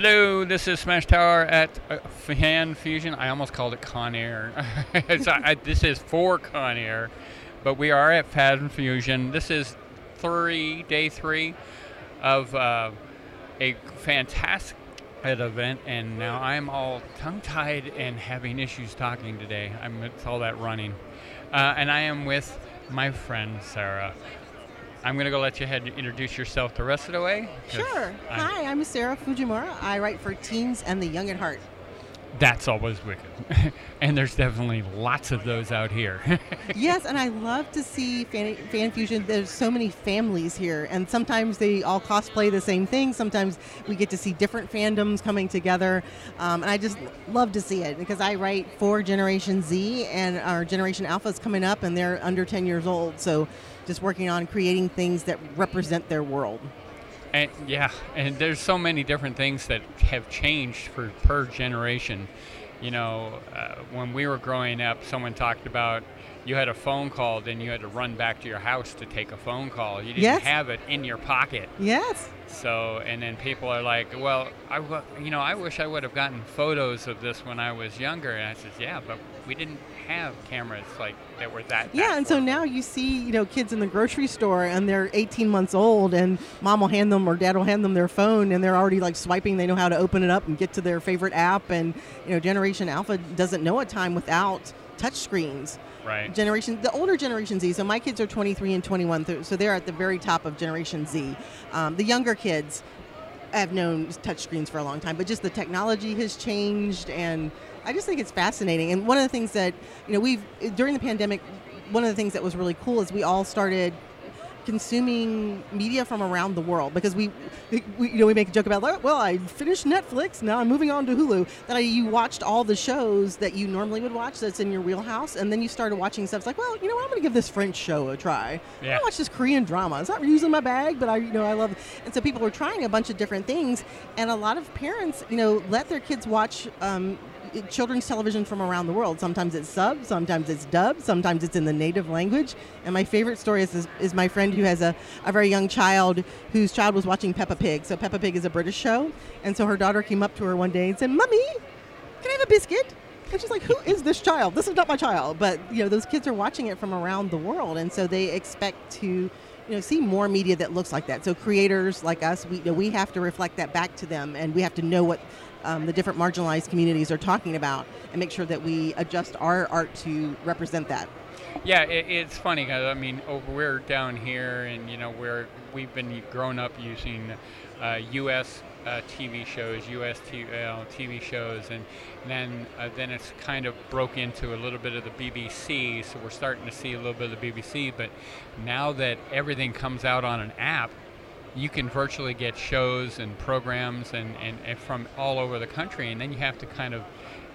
Hello, this is Smash Tower at uh, Fan Fusion. I almost called it Con Air. I- this is for Con Air, but we are at Fan Fusion. This is three, day three of uh, a fantastic event, and now I'm all tongue-tied and having issues talking today. I'm it's all that running, uh, and I am with my friend Sarah. I'm gonna go let you ahead and introduce yourself the rest of the way. Sure. I'm- Hi, I'm Sarah Fujimura. I write for Teens and the Young at Heart. That's always wicked. and there's definitely lots of those out here. yes, and I love to see fan, fan fusion. There's so many families here, and sometimes they all cosplay the same thing. Sometimes we get to see different fandoms coming together, um, and I just love to see it because I write for Generation Z, and our Generation Alpha is coming up, and they're under 10 years old. So, just working on creating things that represent their world. and yeah, and there's so many different things that have changed for per generation. You know, uh, when we were growing up, someone talked about you had a phone call, then you had to run back to your house to take a phone call. You didn't Yes. have it in your pocket. Yes. So, and then people are like, "Well, I, you know, I wish I would have gotten photos of this when I was younger." And I says, "Yeah, but we didn't have cameras like that were that." Yeah, that and so now you see, you know, kids in the grocery store and they're 18 months old, and mom will hand them or dad will hand them their phone, and they're already like swiping. They know how to open it up and get to their favorite app. And you know, Generation Alpha doesn't know a time without touch screens. right. Generation, the older Generation Z. So my kids are 23 and 21, so they're at the very top of Generation Z. Um, the younger kids have known touchscreens for a long time, but just the technology has changed, and I just think it's fascinating. And one of the things that you know we've during the pandemic, one of the things that was really cool is we all started consuming media from around the world because we, we you know we make a joke about well I finished Netflix now I'm moving on to Hulu that I, you watched all the shows that you normally would watch that's in your wheelhouse and then you started watching stuff it's like well you know what I'm gonna give this French show a try I'm Yeah. gonna watch this Korean drama it's not using my bag but I you know I love it. and so people are trying a bunch of different things and a lot of parents you know let their kids watch um, children's television from around the world. Sometimes it's subbed, sometimes it's dubbed, sometimes it's in the native language. And my favorite story is, is, is my friend who has a, a very young child whose child was watching Peppa Pig. So Peppa Pig is a British show. And so her daughter came up to her one day and said, Mummy, can I have a biscuit? And she's like, "Who is this child? This is not my child." But you know, those kids are watching it from around the world, and so they expect to, you know, see more media that looks like that. So creators like us, we you know, we have to reflect that back to them, and we have to know what um, the different marginalized communities are talking about, and make sure that we adjust our art to represent that. Yeah, it, it's funny 'cause, I mean, over we're down here, and you know, we're we've been grown up using uh, U.S. Uh, TV shows, U.S. T- uh, TV shows, and then uh, then it's kind of broke into a little bit of the BBC. So we're starting to see a little bit of the BBC. But now that everything comes out on an app, you can virtually get shows and programs and, and, and from all over the country, and then you have to kind of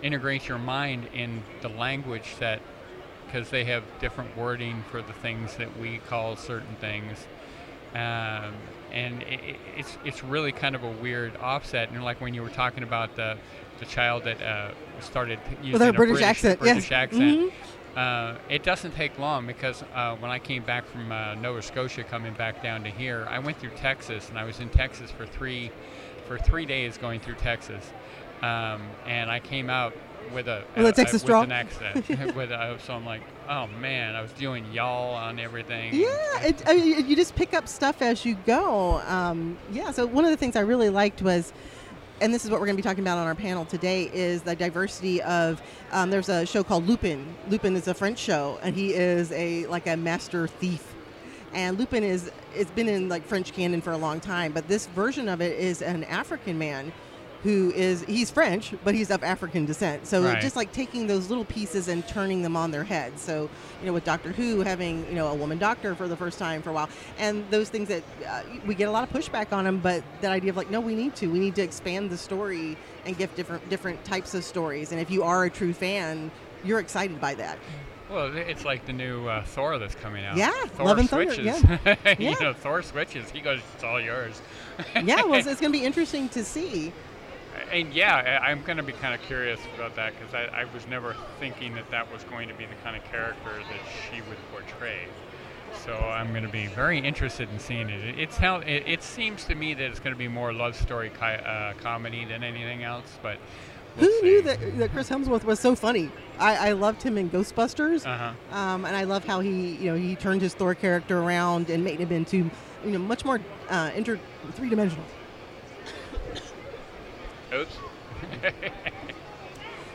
integrate your mind in the language that because they have different wording for the things that we call certain things. Um, and it, it- it's it's really kind of a weird offset. And like when you were talking about the the child that uh, started using a a British accent, yes. British accent. Mhm. Uh, it doesn't take long because uh, when I came back from uh, Nova Scotia, coming back down to here, I went through Texas, and I was in Texas for three for three days going through Texas, um, and I came out with a With a uh, Texas with an accent. with a, so I'm like, oh man, I was doing y'all on everything. Yeah, it, I mean, you just pick up stuff as you go. Um, yeah, so one of the things I really liked was, and this is what we're going to be talking about on our panel today, is the diversity of. Um, there's a show called Lupin. Lupin is a French show, and he is a like a master thief. And Lupin is it's been in like French canon for a long time, but this version of it is an African man who is he's French, but he's of African descent. So Right. just like taking those little pieces and turning them on their head. So you know, with Doctor Who having you know a woman doctor for the first time for a while, and those things that uh, we get a lot of pushback on them, but that idea of like, no, we need to, we need to expand the story and give different different types of stories. And if you are a true fan, you're excited by that. Well, it's like the new uh, Thor that's coming out. Yeah, Thor Love and Thunder, switches. yeah. you Yeah. know, Thor switches. He goes, "It's all yours." yeah, well, it's, it's going to be interesting to see. And yeah, I- I'm going to be kind of curious about that because I, I was never thinking that that was going to be the kind of character that she would portray. So I'm going to be very interested in seeing it. It, it's how, it, it seems to me that it's going to be more love story ki- uh, comedy than anything else. But we'll Who knew that, that Chris Hemsworth was so funny? I, I loved him in Ghostbusters, Uh-huh. um, and I love how he, you know, he turned his Thor character around and made him into, you know, much more uh, inter three dimensional. Oops.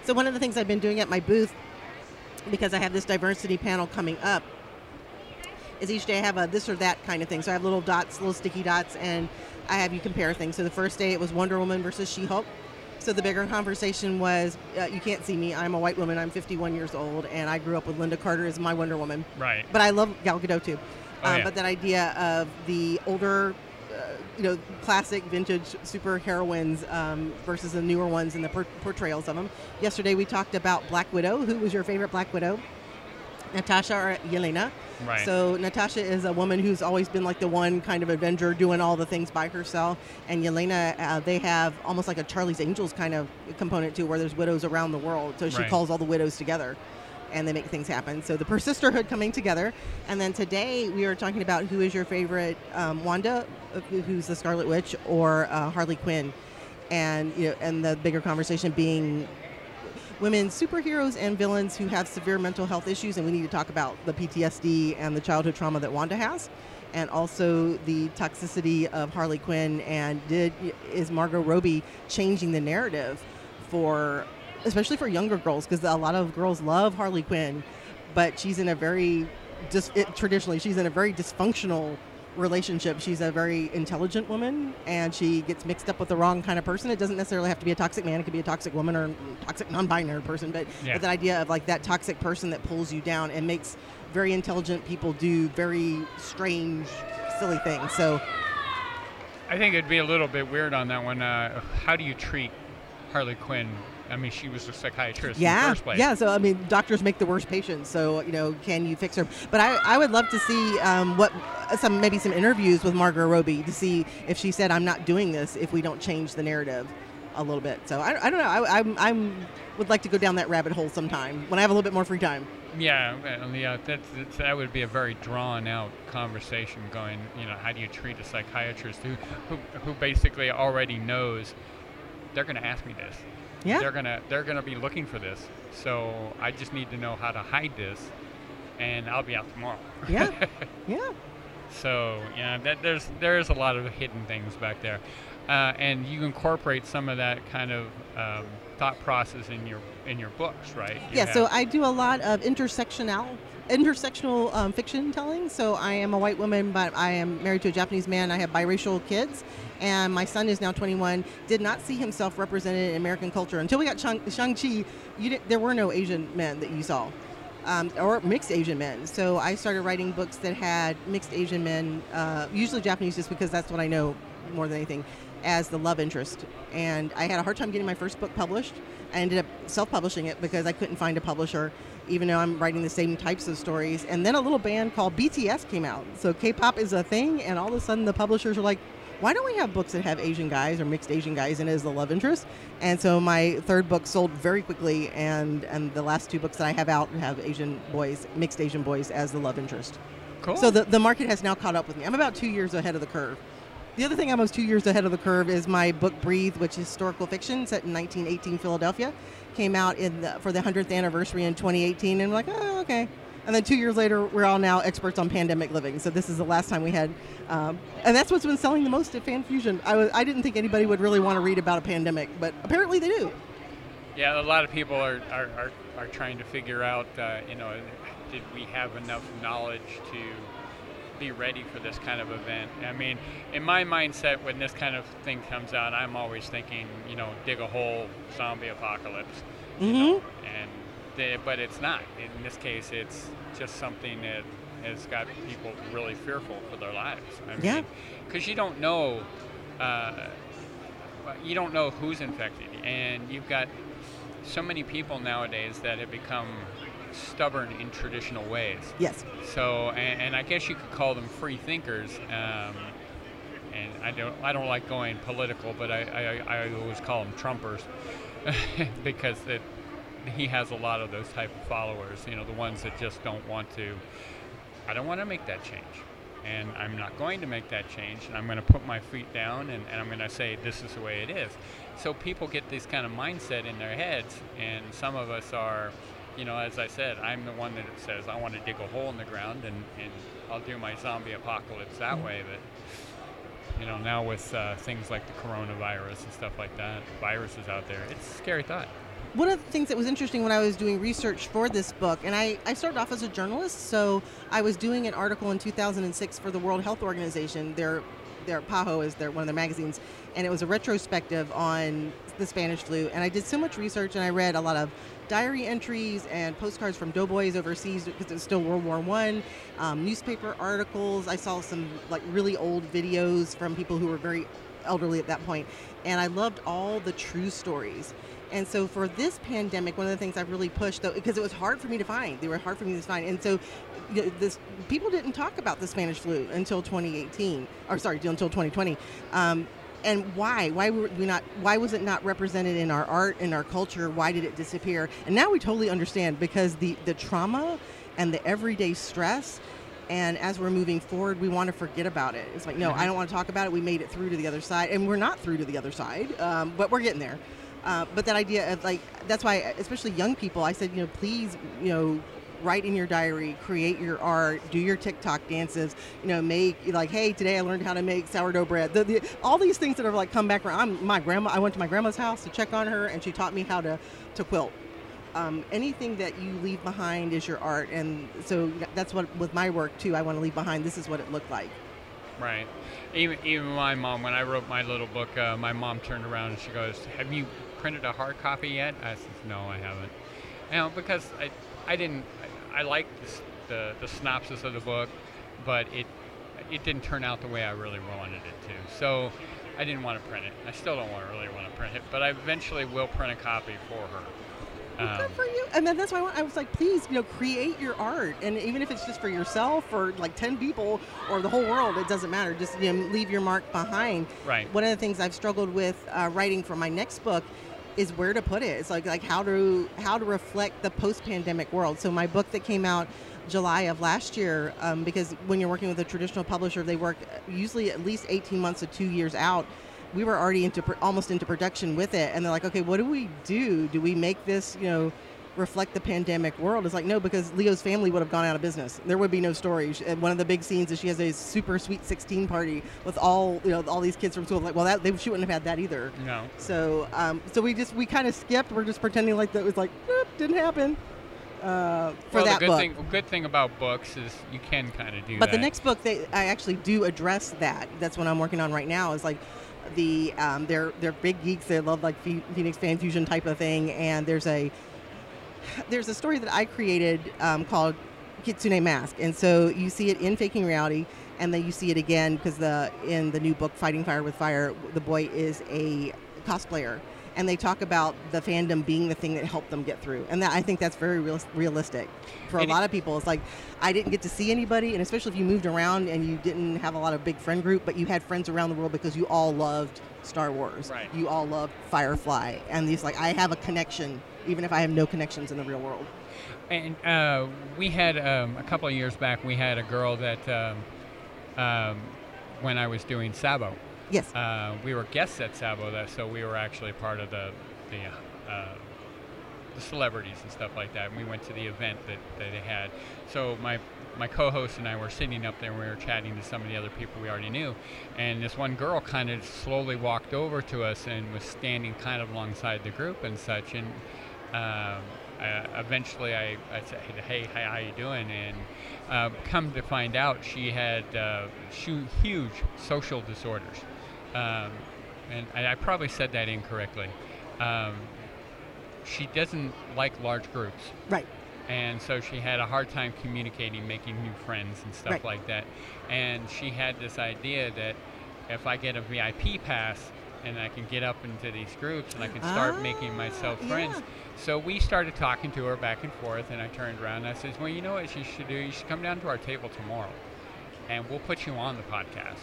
So one of the things I've been doing at my booth, because I have this diversity panel coming up, is each day I have a this or that kind of thing. So I have little dots, little sticky dots, and I have you compare things. So the first day it was Wonder Woman versus She-Hulk. So the bigger conversation was, uh, you can't see me. I'm a white woman. I'm 51 years old, and I grew up with Lynda Carter as my Wonder Woman. Right. But I love Gal Gadot too. Oh, um, yeah. But that idea of the older, you know, classic vintage super heroines um, versus the newer ones and the per- portrayals of them. Yesterday we talked about Black Widow. Who was your favorite Black Widow? Natasha or Yelena? Right. So Natasha is a woman who's always been like the one kind of Avenger doing all the things by herself, and Yelena, uh, they have almost like a Charlie's Angels kind of component too, where there's widows around the world. So she Right. calls all the widows together, and they make things happen. So the per sisterhood coming together, and then today we are talking about who is your favorite um, Wanda, who's the Scarlet Witch, or uh, Harley Quinn, and you know, and the bigger conversation being women superheroes and villains who have severe mental health issues, and we need to talk about the PTSD and the childhood trauma that Wanda has, and also the toxicity of Harley Quinn. And did is Margot Robbie changing the narrative for, especially for younger girls, because a lot of girls love Harley Quinn, but she's in a very dis, it, traditionally she's in a very dysfunctional relationship. She's a very intelligent woman, and she gets mixed up with the wrong kind of person. It doesn't necessarily have to be a toxic man; it could be a toxic woman or a toxic non-binary person. But, Yeah. but that idea of like that toxic person that pulls you down and makes very intelligent people do very strange, silly things. So I think it'd be a little bit weird on that one. Uh, how do you treat Harley Quinn? I mean, she was a psychiatrist in the yeah, first place. yeah. So I mean, doctors make the worst patients. So you know, can you fix her? But I, I would love to see um, what some maybe some interviews with Margot Robbie to see if she said I'm not doing this if we don't change the narrative a little bit. So I, I don't know. I, I'm I'm would like to go down that rabbit hole sometime when I have a little bit more free time. Yeah, yeah, that's, that's, that would be a very drawn-out conversation. Going, you know, how do you treat a psychiatrist who, who, who basically already knows they're going to ask me this. Yeah. They're gonna they're gonna be looking for this. So I just need to know how to hide this, and I'll be out tomorrow. Yeah. Yeah. So yeah, that, there's there's a lot of hidden things back there, uh, and you incorporate some of that kind of um, thought process in your in your books, right? You Yeah, so I do a lot of intersectional intersectional um, fiction telling. So I am a white woman, but I am married to a Japanese man. I have biracial kids, and my son is now 21. Did not see himself represented in American culture until we got Shang- did, there were no Asian men that you saw. Um, or mixed Asian men. So I started writing books that had mixed Asian men, uh, usually Japanese, just because that's what I know more than anything, as the love interest. And I had a hard time getting my first book published. I ended up self-publishing it because I couldn't find a publisher, even though I'm writing the same types of stories. And then a little band called BTS came out. So K-pop is a thing, and all of a sudden the publishers are like, why don't we have books that have Asian guys or mixed Asian guys in it as the love interest? And so my third book sold very quickly, and and the last two books that I have out have Asian boys, mixed Asian boys, as the love interest. cool. So the, the market has now caught up with me. I'm about two years ahead of the curve. The other thing I'm almost two years ahead of the curve is my book Breathe, which is historical fiction set in 1918 Philadelphia. Came out in the, for the 100th anniversary in 2018, and we're like, oh, okay. And then two years later, we're all now experts on pandemic living. So this is the last time we had, um, and that's what's been selling the most at Fan Fusion. I, was, I didn't think anybody would really want to read about a pandemic, but apparently they do. Yeah, a lot of people are, are, are, are trying to figure out, uh, you know, did we have enough knowledge to be ready for this kind of event. I mean, in my mindset, when this kind of thing comes out, I'm always thinking, you know, dig a hole, zombie apocalypse. you know, and the, but it's not. In this case, it's just something that has got people really fearful for their lives. I Yeah. Because you don't know, uh, you don't know who's infected, and you've got so many people nowadays that have become stubborn in traditional ways. Yes. So, and, and I guess you could call them free thinkers. Um, and I don't, I don't like going political, but I, I, I always call them Trumpers because it, he has a lot of those type of followers. You know, the ones that just don't want to. I don't want to make that change, and I'm not going to make that change. And I'm going to put my feet down, and, and I'm going to say this is the way it is. So people get this kind of mindset in their heads, and some of us are you know, as I said, I'm the one that says I want to dig a hole in the ground and, and I'll do my zombie apocalypse that way. But, you know, now with uh, things like the coronavirus and stuff like that, viruses out there, it's a scary thought. One of the things that was interesting when I was doing research for this book, and I, I started off as a journalist, so I was doing an article in 2006 for the World Health Organization. Their, their PAHO is their one of their magazines, and it was a retrospective on the Spanish flu. And I did so much research, and I read a lot of diary entries and postcards from doughboys overseas because it's still World War One, um, newspaper articles. I saw some like really old videos from people who were very elderly at that point, and I loved all the true stories. And so for this pandemic, one of the things I've really pushed, though, because it was hard for me to find, they were hard for me to find, and so you know, this people didn't talk about the Spanish flu until 2018, or sorry, until 2020. Um, and why? Why were we not? Why was it not represented in our art, in our culture? Why did it disappear? And now we totally understand because the the trauma and the everyday stress. And as we're moving forward, we want to forget about it. It's like, no, I don't want to talk about it. We made it through to the other side, and we're not through to the other side, um, but we're getting there. Uh, but that idea of like, that's why, especially young people, I said, you know, please, you know, write in your diary, create your art, do your TikTok dances, you know, make like, hey, today I learned how to make sourdough bread. The, the, all these things that have like come back around. I'm, my grandma, I went to my grandma's house to check on her, and she taught me how to to quilt. Um, anything that you leave behind is your art, and so that's what with my work too. I want to leave behind. This is what it looked like. Right. Even, even my mom, when I wrote my little book, uh, my mom turned around and she goes, "Have you printed a hard copy yet?" I said, "No, I haven't." You know, because I, I didn't. I, liked the, the the synopsis of the book, but it it didn't turn out the way I really wanted it to. So I didn't want to print it. I still don't want to really want to print it, but I eventually will print a copy for her. Well, good Um, for you. And then that's why I, I was like, please, you know, create your art, and even if it's just for yourself or like ten people or the whole world, it doesn't matter. Just you know, leave your mark behind. Right. One of the things I've struggled with uh, writing for my next book is where to put it. It's like like how to how to reflect the post-pandemic world. So my book that came out July of last year, um, because when you're working with a traditional publisher, they work usually at least 18 months to two years out. We were already into almost into production with it, and they're like, okay, what do we do? Do we make this, you know? Reflect the pandemic world it's like no because leo's family would have gone out of business there would be no story and one of the big scenes is she has a super sweet 16 party with all you know all these kids from school like well that they, she wouldn't have had that either no. so, um, so we just we kind of skipped. We're just pretending like that was like "Nope, didn't happen uh, for well, that the good book. thing good thing about books is you can kind of do but that. the next book, they I actually do address that. That's what I'm working on right now. Is like the um, they're they're big geeks. They love like Phoenix Fan Fusion type of thing. And there's a there's a story that I created um, called Kitsune Mask, and so you see it in Faking Reality, and then you see it again because the in the new book Fighting Fire with Fire, the boy is a cosplayer, and they talk about the fandom being the thing that helped them get through, and that I think that's very real, realistic for a It- lot of people. It's like I didn't get to see anybody, and especially if you moved around and you didn't have a lot of big friend group, but you had friends around the world because you all loved Star Wars, Right. you all loved Firefly, and these like I have a connection even if I have no connections in the real world. And uh, we had um, a couple of years back. We had a girl that um, um, when I was doing Sabo, Yes. uh, we were guests at Sabo, that, so we were actually part of the the, uh, the celebrities and stuff like that. And we went to the event that, that they had. So my my co-host and I were sitting up there and we were chatting to some of the other people we already knew, and this one girl kind of slowly walked over to us and was standing kind of alongside the group and such, and um, uh, eventually I, I said, hey, hey, how you doing? And uh, come to find out, she had uh, huge social disorders. Um, and I, I probably said that incorrectly. Um, she doesn't like large groups. Right. And so she had a hard time communicating, making new friends and stuff Right. like that. And she had this idea that if I get a VIP pass and I can get up into these groups and I can start making myself Ah, friends. yeah. So we started talking to her back and forth, and I turned around and I said, Well, you know what you should do? You should come down to our table tomorrow, and we'll put you on the podcast.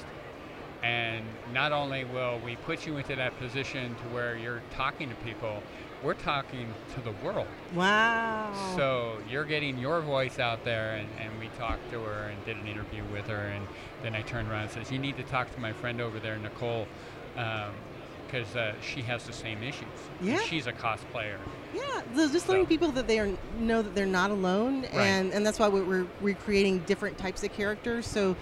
And not only will we put you into that position to where you're talking to people, we're talking to the world. Wow. So you're getting your voice out there, and, and we talked to her and did an interview with her, and then I turned around and says, "You need to talk to my friend over there, Nicole, because uh, she has the same issues. Yeah. she's a cosplayer. Yeah, so just letting So- people that they are know that they're not alone, and and that's why we're, we're recreating different types of characters. So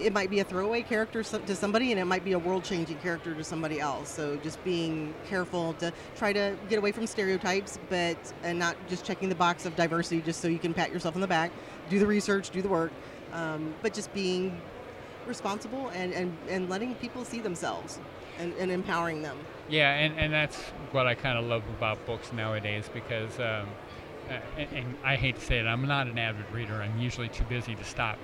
it might be a throwaway character to somebody, and it might be a world-changing character to somebody else. So just being careful to try to get away from stereotypes, but and not just checking the box of diversity just so you can pat yourself on the back. Do the research, do the work, um, but just being responsible and, and, and letting people see themselves and, and empowering them. Yeah, and, and that's what I kind of love about books nowadays because, um, and, and I hate to say it, I'm not an avid reader. I'm usually too busy to stop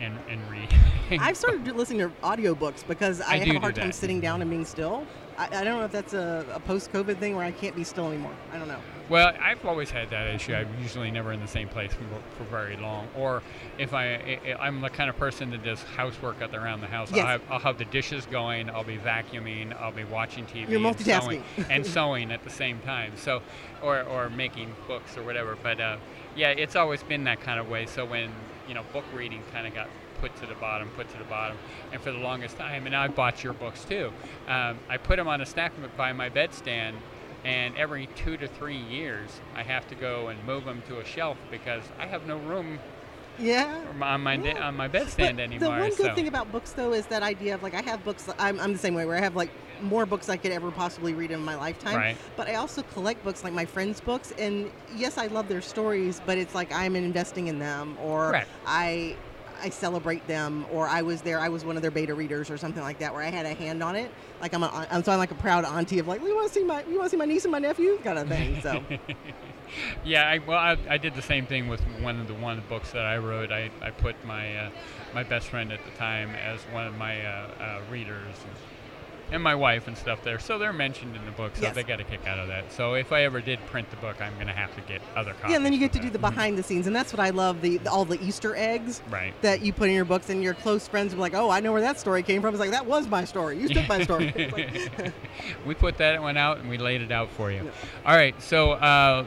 and, and read. I've started listening to audiobooks because I, I have a hard time sitting down and being still. I, I don't know if that's a, a post-COVID thing where I can't be still anymore. I don't know. Well, I've always had that issue. I'm usually never in the same place for, for very long. Or if I, I, I'm the kind of person that does housework around the house. Yes. I'll, have, I'll have the dishes going. I'll be vacuuming. I'll be watching TV. You're and sewing, multitasking. and sewing at the same time. So, or or making books or whatever. But uh, yeah, it's always been that kind of way. So when you know book reading kind of got put to the bottom, put to the bottom, and for the longest time, and I bought your books too. Um, I put them on a stack by my bedstand, and every two to three years, I have to go and move them to a shelf because I have no room Yeah. on my Yeah. on my bedstand But anymore. The one good so. thing about books, though, is that idea of like I have books. I'm, I'm the same way where I have like more books I could ever possibly read in my lifetime. Right. But I also collect books like my friends' books, and yes, I love their stories, but it's like I'm investing in them, or Correct. I. I celebrate them, or I was there. I was one of their beta readers, or something like that, where I had a hand on it. Like I'm, a, I'm so I'm like a proud auntie of like, we want to see my, you want to see my niece and my nephew, kind of thing. So yeah, I, well, I, I did the same thing with one of the one books that I wrote. I, I put my uh, my best friend at the time as one of my uh, uh, readers, and, my wife and stuff there. So they're mentioned in the book, so Yes. they got a kick out of that. So if I ever did print the book, I'm going to have to get other copies. yeah, and then you get to do the behind the scenes, and that's what I love the all the Easter eggs. Right. that you put in your books and your close friends are like, oh, I know where that story came from. It's like, that was my story. You took my story. Like- we put that one out and we laid it out for you. All right, so uh,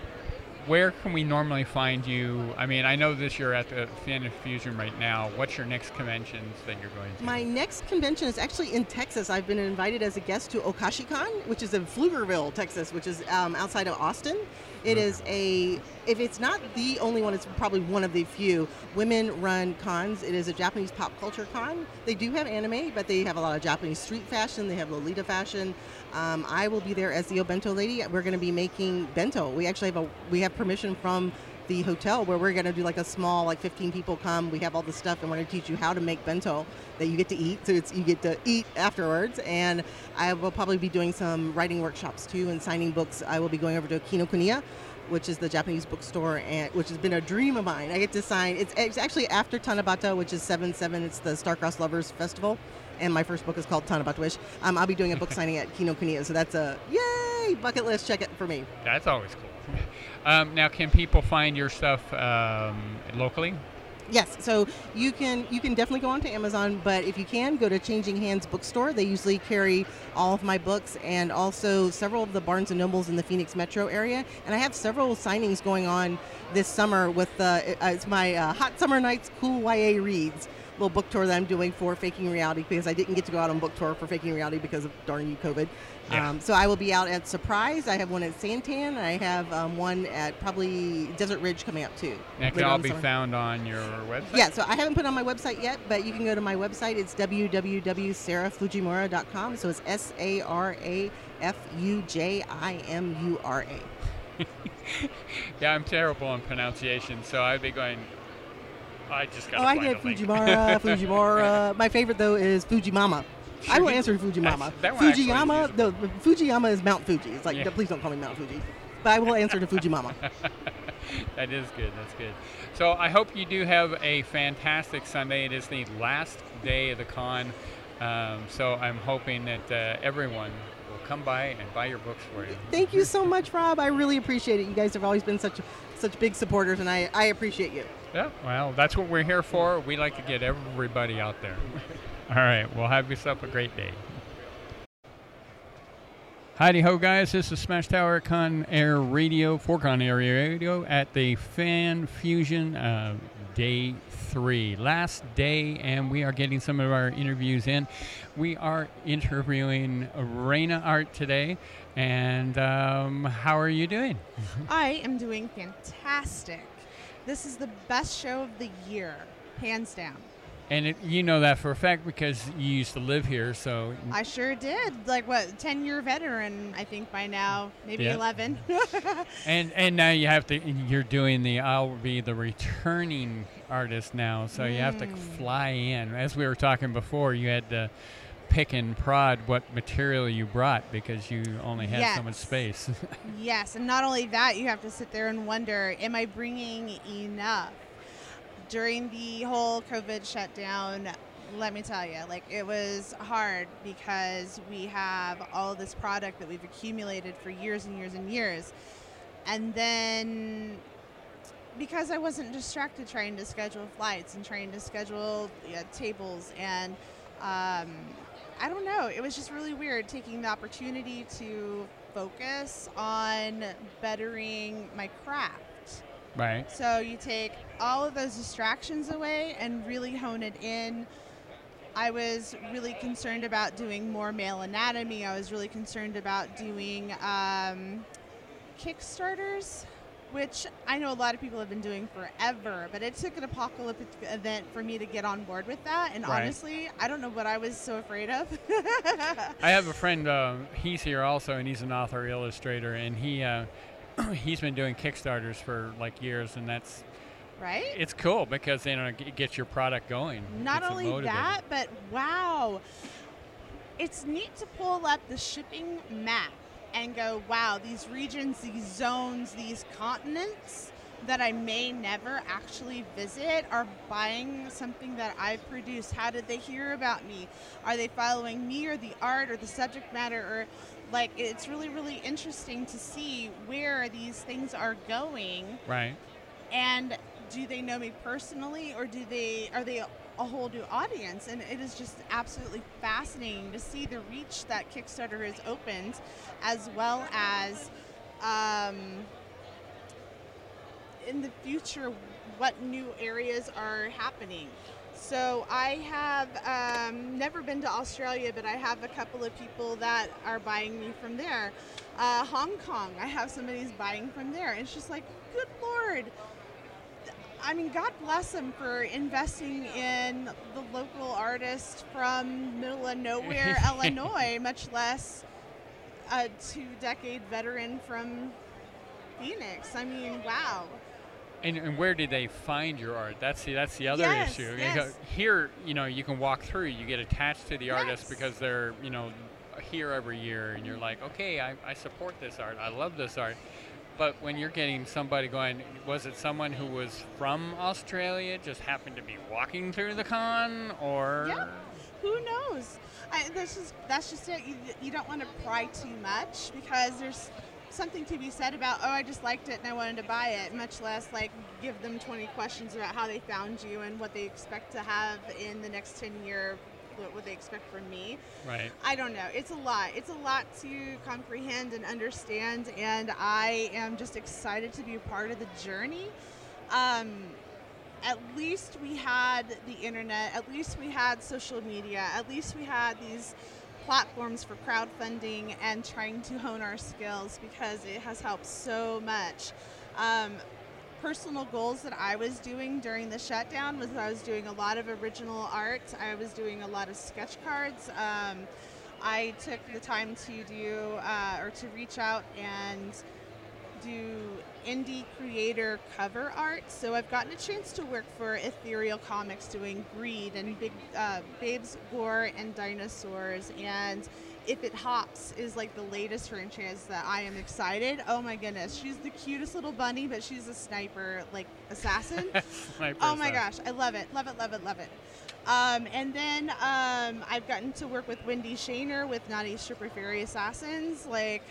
where can we normally find you? I mean, I know this you're at the Fan Fusion right now. What's your next conventions that you're going to? my next convention is actually in Texas. I've been invited as a guest to OkashiCon, which is in Pflugerville, Texas, which is um, outside of Austin. It is a, if it's not the only one, it's probably one of the few women run cons. It is a Japanese pop culture con. They do have anime, but they have a lot of Japanese street fashion. They have Lolita fashion. Um, I will be there as the Obento lady. We're going to be making bento. We actually have a, we have permission from the hotel where we're going to do like a small like 15 people come. We have all the stuff and we're going to teach you how to make bento that you get to eat. So it's you get to eat afterwards. And i will probably be doing some writing workshops too and signing books. I will be going over to kinokuniya which is the japanese bookstore and which has been a dream of mine. I get to sign it's, it's actually after tanabata which is 7-7 it's the star-crossed lovers festival and my first book is called Tanabata Wish. Um, I'll be doing a book signing at Kino Kinokuniya, so that's a yay bucket list. Check it for me. That's always cool. Um, now, can people find your stuff um, locally? Yes, so you can you can definitely go onto Amazon, but if you can go to Changing Hands Bookstore, they usually carry all of my books and also several of the Barnes and Nobles in the Phoenix metro area. And I have several signings going on this summer with uh, it's my uh, Hot Summer Nights Cool YA Reads little book tour that I'm doing for Faking Reality because I didn't get to go out on book tour for Faking Reality because of darn you COVID. Yeah. Um, so I will be out at Surprise. I have one at Santan. I have um, one at probably Desert Ridge coming up too. That can all be summer. found on your website? Yeah, so I haven't put it on my website yet, but you can go to my website. It's www.sarahfujimura.com. So it's S A R A F U J I M U R A. yeah, I'm terrible on pronunciation, so I'd be going. I just got. Oh, I get Fujiwara, Fujiwara. My favorite though is Fujimama. I will answer Fujimama. That one actually is Fujiyama, no, Fujiyama is Mount Fuji. It's like, Yeah. please don't call me Mount Fuji. But I will answer to Fujimama. that is good. That's good. So I hope you do have a fantastic Sunday. It is the last day of the con, um, so I'm hoping that uh, everyone will come by and buy your books for you. Thank you so much, Rob. I really appreciate it. You guys have always been such such big supporters, and I, I appreciate you. Yeah, well, that's what we're here for. We like to get everybody out there. All right, well, have yourself a great day. Heidi ho, guys. This is Smash Tower Con Air Radio, for Con Air Radio at the Fan Fusion uh, Day 3. Last day, and we are getting some of our interviews in. We are interviewing Raina Art today. And um, how are you doing? I am doing fantastic. This is the best show of the year, hands down. And it, you know that for a fact because you used to live here, so I sure did. Like what, 10 year veteran, I think by now, maybe Yeah. 11. And and now you have to. You're doing the. I'll be the returning artist now, so you have to Mm. fly in. As we were talking before, you had to pick and prod what material you brought because you only had so much space. yes, and not only that, you have to sit there and wonder, am I bringing enough? During the whole COVID shutdown, let me tell you, like it was hard because we have all this product that we've accumulated for years and years and years. And then because I wasn't distracted trying to schedule flights and trying to schedule yeah, tables and um, I don't know. It was just really weird taking the opportunity to focus on bettering my craft. right. So you take all of those distractions away and really hone it in. I was really concerned about doing more male anatomy. I was really concerned about doing um, Kickstarters, which I know a lot of people have been doing forever, but it took an apocalyptic event for me to get on board with that. And Right. honestly, I don't know what I was so afraid of. I have a friend. Um, he's here also, and he's an author illustrator, and he uh, he's been doing Kickstarters for like years, and that's right? it's cool because you know it gets your product going. Not only motivated. that, but wow, it's neat to pull up the shipping map and go, wow, these regions, these zones, these continents that I may never actually visit are buying something that I produced. How did they hear about me? Are they following me or the art or the subject matter or like it's really really interesting to see where these things are going right. and do they know me personally or do they are they a, whole new audience and it is just absolutely fascinating to see the reach that kickstarter has opened as well as um, in the future what new areas are happening. So i have um, never been to australia but i have a couple of people that are buying me from there. Uh, hong kong i have somebody who's buying from there it's just like good lord I mean, God bless them for investing in the local artist from middle of nowhere, Illinois, much less a two-decade veteran from Phoenix. I mean, wow. And, and where did they find your art? That's the that's the other Yes, issue. Yes. Here, you know, you can walk through. You get attached to the artist Yes. because they're, you know, here every year, and you're like, okay, I, I support this art. I love this art. But when you're getting somebody going, was it someone who was from Australia, just happened to be walking through the con, or Yeah. Who knows? I, that's just that's just it. You, you don't want to pry too much because there's something to be said about oh I just liked it and I wanted to buy it. Much less like give them 20 questions about how they found you and what they expect to have in the next 10 year. What would they expect from me? right? I don't know. It's a lot. It's a lot to comprehend and understand, and I am just excited to be a part of the journey. Um, at least we had the internet. At least we had social media. At least we had these platforms for crowdfunding and trying to hone our skills because it has helped so much. Um, personal goals that I was doing during the shutdown was I was doing a lot of original art. I was doing a lot of sketch cards. Um, I took the time to do uh, or to reach out and do indie creator cover art. So I've gotten a chance to work for Ethereal Comics doing Greed and Big uh, Babes, Gore, and Dinosaurs. And If It Hops is like the latest franchise that I am excited. Oh my goodness, she's the cutest little bunny, but she's a sniper like assassin. Sniper Oh my assassin. gosh, I love it, love it, love it, love it. Um, and then um, I've gotten to work with Wendy Shaner with Naughty Stripper Fairy Assassins. Like,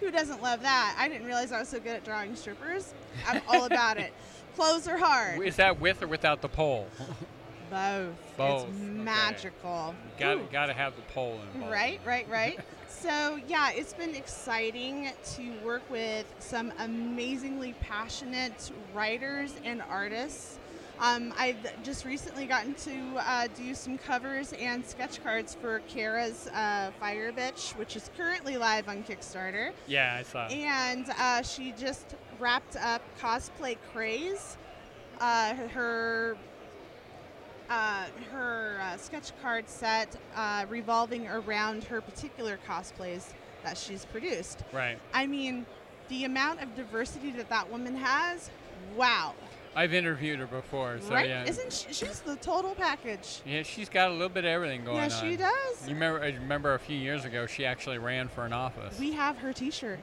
who doesn't love that? I didn't realize I was so good at drawing strippers. I'm all about it. Clothes are hard. Is that with or without the pole? Both. Both, It's okay. magical. got got to have the pole involved. Right, right, right. so, yeah, it's been exciting to work with some amazingly passionate writers and artists. Um, I've just recently gotten to uh, do some covers and sketch cards for Kara's uh, Fire Bitch, which is currently live on Kickstarter. Yeah, I saw. And uh, she just wrapped up Cosplay Craze. Uh, her uh, her uh, sketch card set uh, revolving around her particular cosplays that she's produced. Right. I mean, the amount of diversity that that woman has, wow. I've interviewed her before, so right? yeah. Isn't she, she's the total package? yeah, she's got a little bit of everything going yeah, on. Yeah, she does. You remember? I remember a few years ago, she actually ran for an office. We have her T-shirt.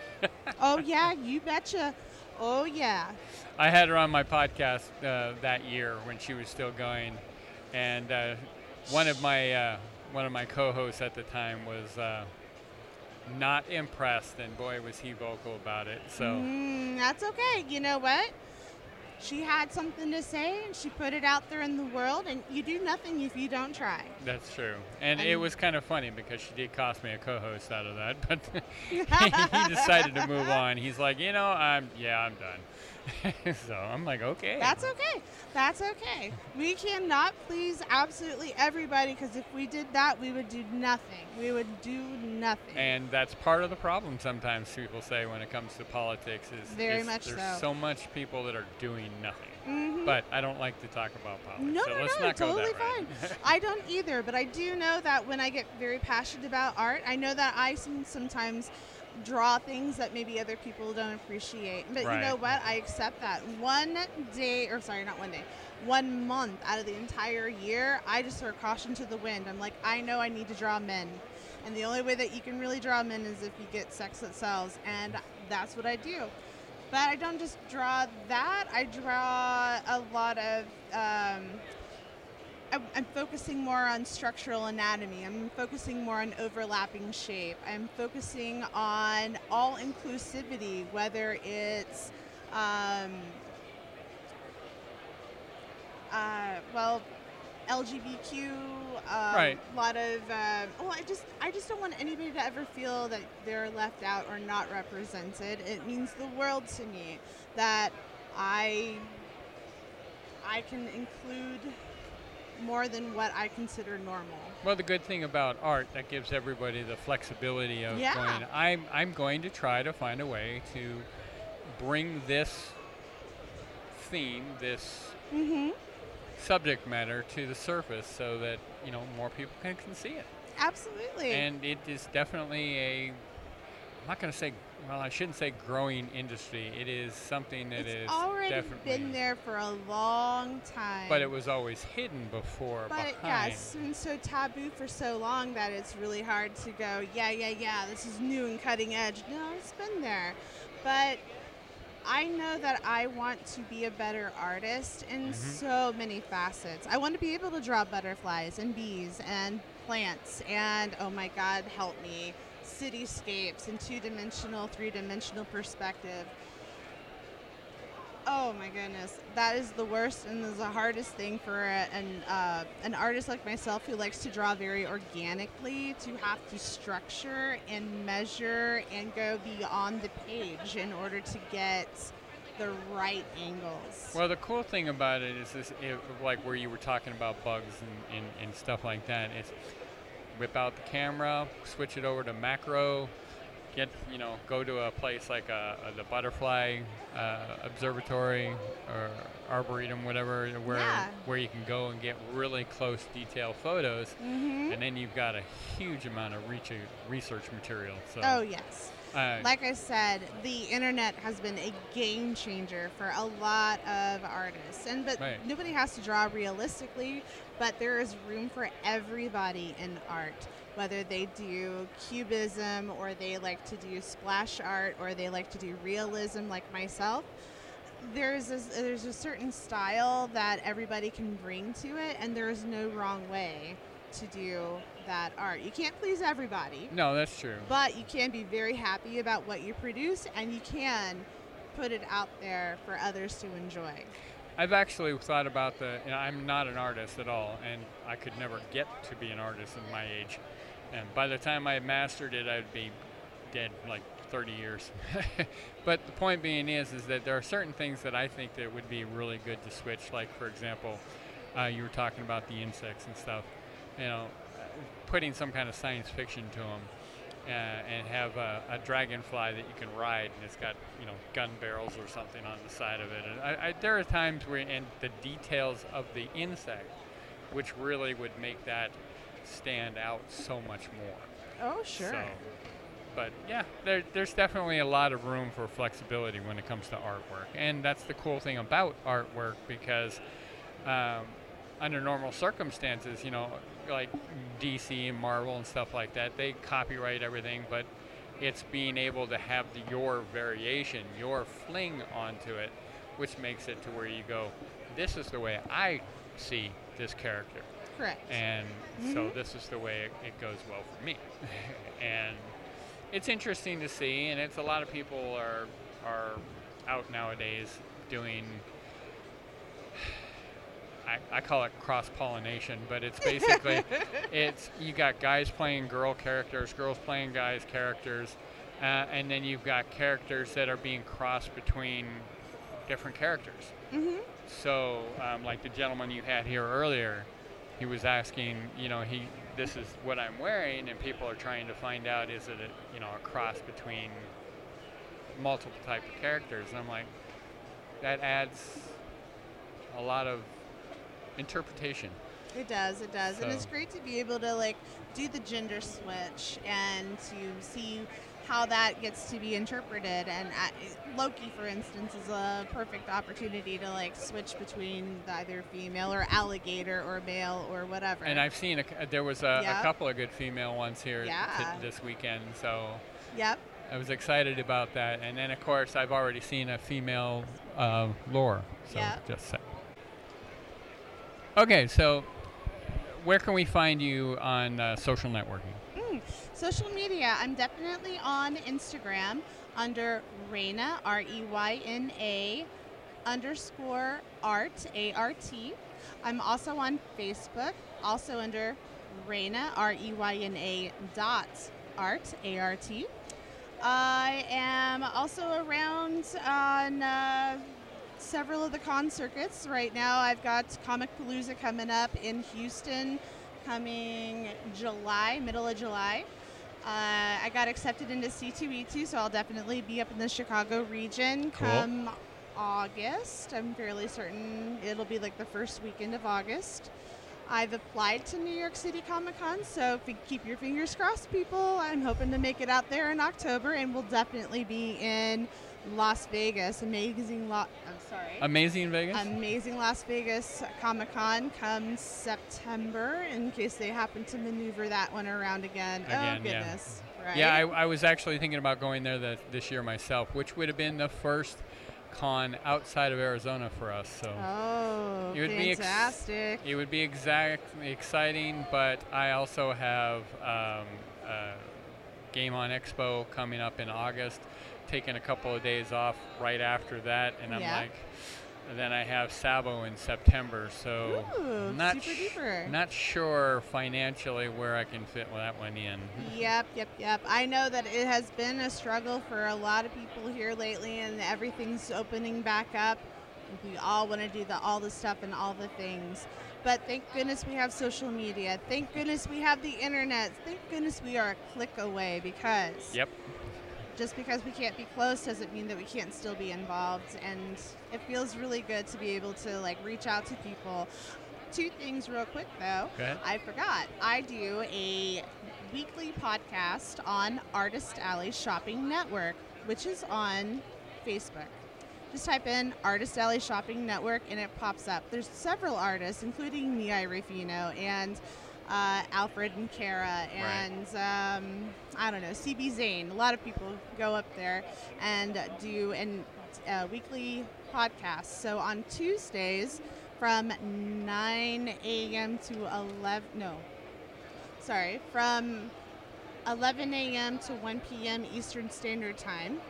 oh yeah, you betcha. Oh yeah. I had her on my podcast uh, that year when she was still going, and uh, one of my uh, one of my co-hosts at the time was uh, not impressed, and boy was he vocal about it. So Mm, that's okay. You know what? She had something to say and she put it out there in the world, and you do nothing if you don't try. that's true, and it was kind of funny because she did cost me a co-host out of that, but he decided to move on. He's like, you know, I'm yeah, I'm done. so I'm like, okay. That's okay. That's okay. We cannot please absolutely everybody because if we did that, we would do nothing. We would do nothing. And that's part of the problem sometimes people say when it comes to politics is, Very is much there's so. much people that are doing nothing. Mhm. But I don't like to talk about politics. No, so no, let's no, not go totally that fine. I don't either, but I do know that when I get very passionate about art, I know that I sometimes draw things that maybe other people don't appreciate. But you know what? I accept that. One day, or sorry, not one day, one month out of the entire year, I just throw caution to the wind. I'm like, I know I need to draw men. And the only way that you can really draw men is if you get sex that sells. And that's what I do. But I don't just draw that. I draw a lot of. Um, I'm, focusing more on structural anatomy. I'm focusing more on overlapping shape. I'm focusing on all inclusivity, whether it's, um, uh, well, LGBTQ. Um, Right. A lot of. Uh, well, I just I just don't want anybody to ever feel that they're left out or not represented. It means the world to me that I I can include more than what I consider normal. Well, the good thing about art that gives everybody the flexibility of Yeah. going. I'm I'm going to try to find a way to bring this theme, this Mm-hmm. subject matter to the surface, so that you know more people can, can see it. Absolutely. And it is definitely a. I'm not going to say. Well, I shouldn't say growing industry. It is something that is it's already definitely. been there for a long time. But it was always hidden before. But it, it's been so taboo for so long that it's really hard to go, yeah, yeah, yeah, this is new and cutting edge. No, it's been there. But I know that I want to be a better artist in Mhm. so many facets. I want to be able to draw butterflies and bees and plants and, oh my God, help me, cityscapes in two dimensional, three dimensional perspective. Oh my goodness, that is the worst and is the hardest thing for an uh, an artist like myself who likes to draw very organically to have to structure and measure and go beyond the page in order to get the right angles. Well, the cool thing about it is this, it, like where you were talking about bugs and, and, and stuff like that. Is whip out the camera, switch it over to macro, get you know, go to a place like uh uh the butterfly uh, observatory or arboretum, whatever, where Yeah. where you can go and get really close, detail photos, hmm and then you've got a huge amount of research material. So Oh yes. Uh, Like I said, the internet has been a game changer for a lot of artists. And but Right. nobody has to draw realistically, but there is room for everybody in art. Whether they do cubism or they like to do splash art or they like to do realism like myself, there's a, there's a certain style that everybody can bring to it and there is no wrong way to do that art. You can't please everybody. no, that's true. But you can be very happy about what you produce and you can put it out there for others to enjoy. I've actually thought about the. You know, I'm not an artist at all, and I could never get to be an artist in my age. And by the time I mastered it, I'd be dead like 30 years. but the point being is, is that there are certain things that I think that would be really good to switch. Like for example, uh, you were talking about the insects and stuff. You know, putting some kind of science fiction to them. Uh, and have a, a dragonfly that you can ride, and it's got you know gun barrels or something on the side of it. And I, I, there are times where, and the details of the insect, which really would make that stand out so much more. Oh, sure. So, but yeah, there, there's definitely a lot of room for flexibility when it comes to artwork, and that's the cool thing about artwork because um, under normal circumstances, you know, like DC and Marvel and stuff like that, they copyright everything, but it's being able to have the, your variation, your fling onto it, which makes it to where you go, this is the way I see this character. Correct. and so mm-hmm. this is the way it, it goes well for me. And it's interesting to see and it's a lot of people are are out nowadays doing I, I call it cross pollination but it's basically it's you got guys playing girl characters girls playing guys characters uh, and then you've got characters that are being crossed between different characters. Hmm so, um, like the gentleman you had here earlier, he was asking, you know, he this is what I'm wearing, and people are trying to find out is it a, you know a cross between multiple type of characters, and I'm like, that adds a lot of interpretation. It does, it does. And it's great to be able to like do the gender switch and to see how that gets to be interpreted. And uh, Loki, for instance, is a perfect opportunity to like switch between the either female or alligator or male or whatever. And I've seen a, there was a, Yeah. a couple of good female ones here t- this weekend, so yep. I was excited about that. And then, of course, I've already seen a female uh, lore. So Yeah. just say. Okay, so where can we find you on uh, social networking? Mm. Social media, I'm definitely on Instagram under Reyna, R E Y N A underscore art, A R T. I'm also on Facebook, also under Reyna, R E Y N A dot art, A R T. I am also around on uh, several of the con circuits. Right now, I've got Comicpalooza coming up in Houston, coming July, middle of July. Uh, I got accepted into C2E2, so I'll definitely be up in the Chicago region Cool. come August. I'm fairly certain it'll be like the first weekend of August. I've applied to New York City Comic Con, so keep your fingers crossed, people. I'm hoping to make it out there in October, and we'll definitely be in Las Vegas. Amazing, lo- I'm sorry. Amazing Vegas? Amazing Las Vegas Comic Con comes September, in case they happen to maneuver that one around again. Again, oh yeah. goodness! Right? Yeah, I, I was actually thinking about going there the, this year myself, which would have been the first con outside of Arizona for us. So oh, It would be ex- fantastic! it would be exactly exciting, but I also have um, uh, Game On Expo coming up in August, taking a couple of days off right after that, and I'm Yeah. like, and then I have Sabo in September, so Ooh, not super duper. not sure financially where I can fit that one in. Yep, yep, yep. I know that it has been a struggle for a lot of people here lately, and everything's opening back up. We all want to do the all the stuff and all the things. But thank goodness we have social media. Thank goodness we have the internet. Thank goodness we are a click away because Yep. Just because we can't be close doesn't mean that we can't still be involved. And it feels really good to be able to like reach out to people. Two things real quick though. I forgot. I do a weekly podcast on Artist Alley Shopping Network, which is on Facebook. Just type in Artist Alley Shopping Network and it pops up. There's several artists, including Nia Rufino and uh, Alfred and Kara and um, I don't know CB Zane. A lot of people go up there and do an uh, weekly podcast. So on Tuesdays from 9 a.m. to 11 no sorry from 11 a.m. to 1 p.m. Eastern Standard Time.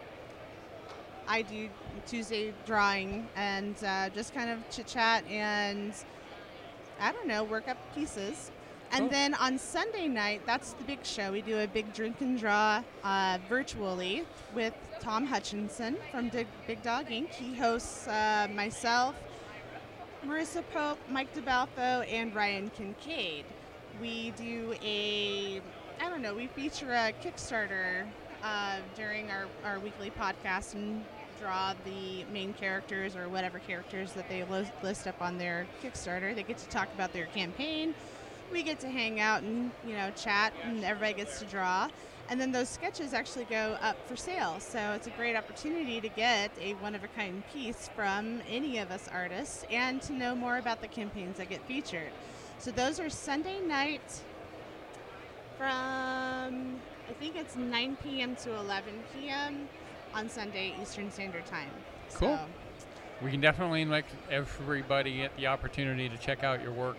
I do Tuesday drawing and uh, just kind of chit chat and I don't know, work up pieces. And Cool. then on Sunday night, that's the big show. We do a big drink and draw uh, virtually with Tom Hutchinson from Dig- Big Dog Inc. He hosts uh, myself, Marissa Pope, Mike DeBalfo, and Ryan Kincaid. We do a, I don't know, we feature a Kickstarter uh, during our, our weekly podcast and draw the main characters or whatever characters that they list up on their Kickstarter. They get to talk about their campaign. We get to hang out and, you know, chat, and everybody gets to draw. And then those sketches actually go up for sale. So it's a great opportunity to get a one of a kind piece from any of us artists and to know more about the campaigns that get featured. So those are Sunday night from I think it's 9 p.m. to 11 p.m. on Sunday Eastern Standard Time. Cool. So, We can definitely make everybody get the opportunity to check out your work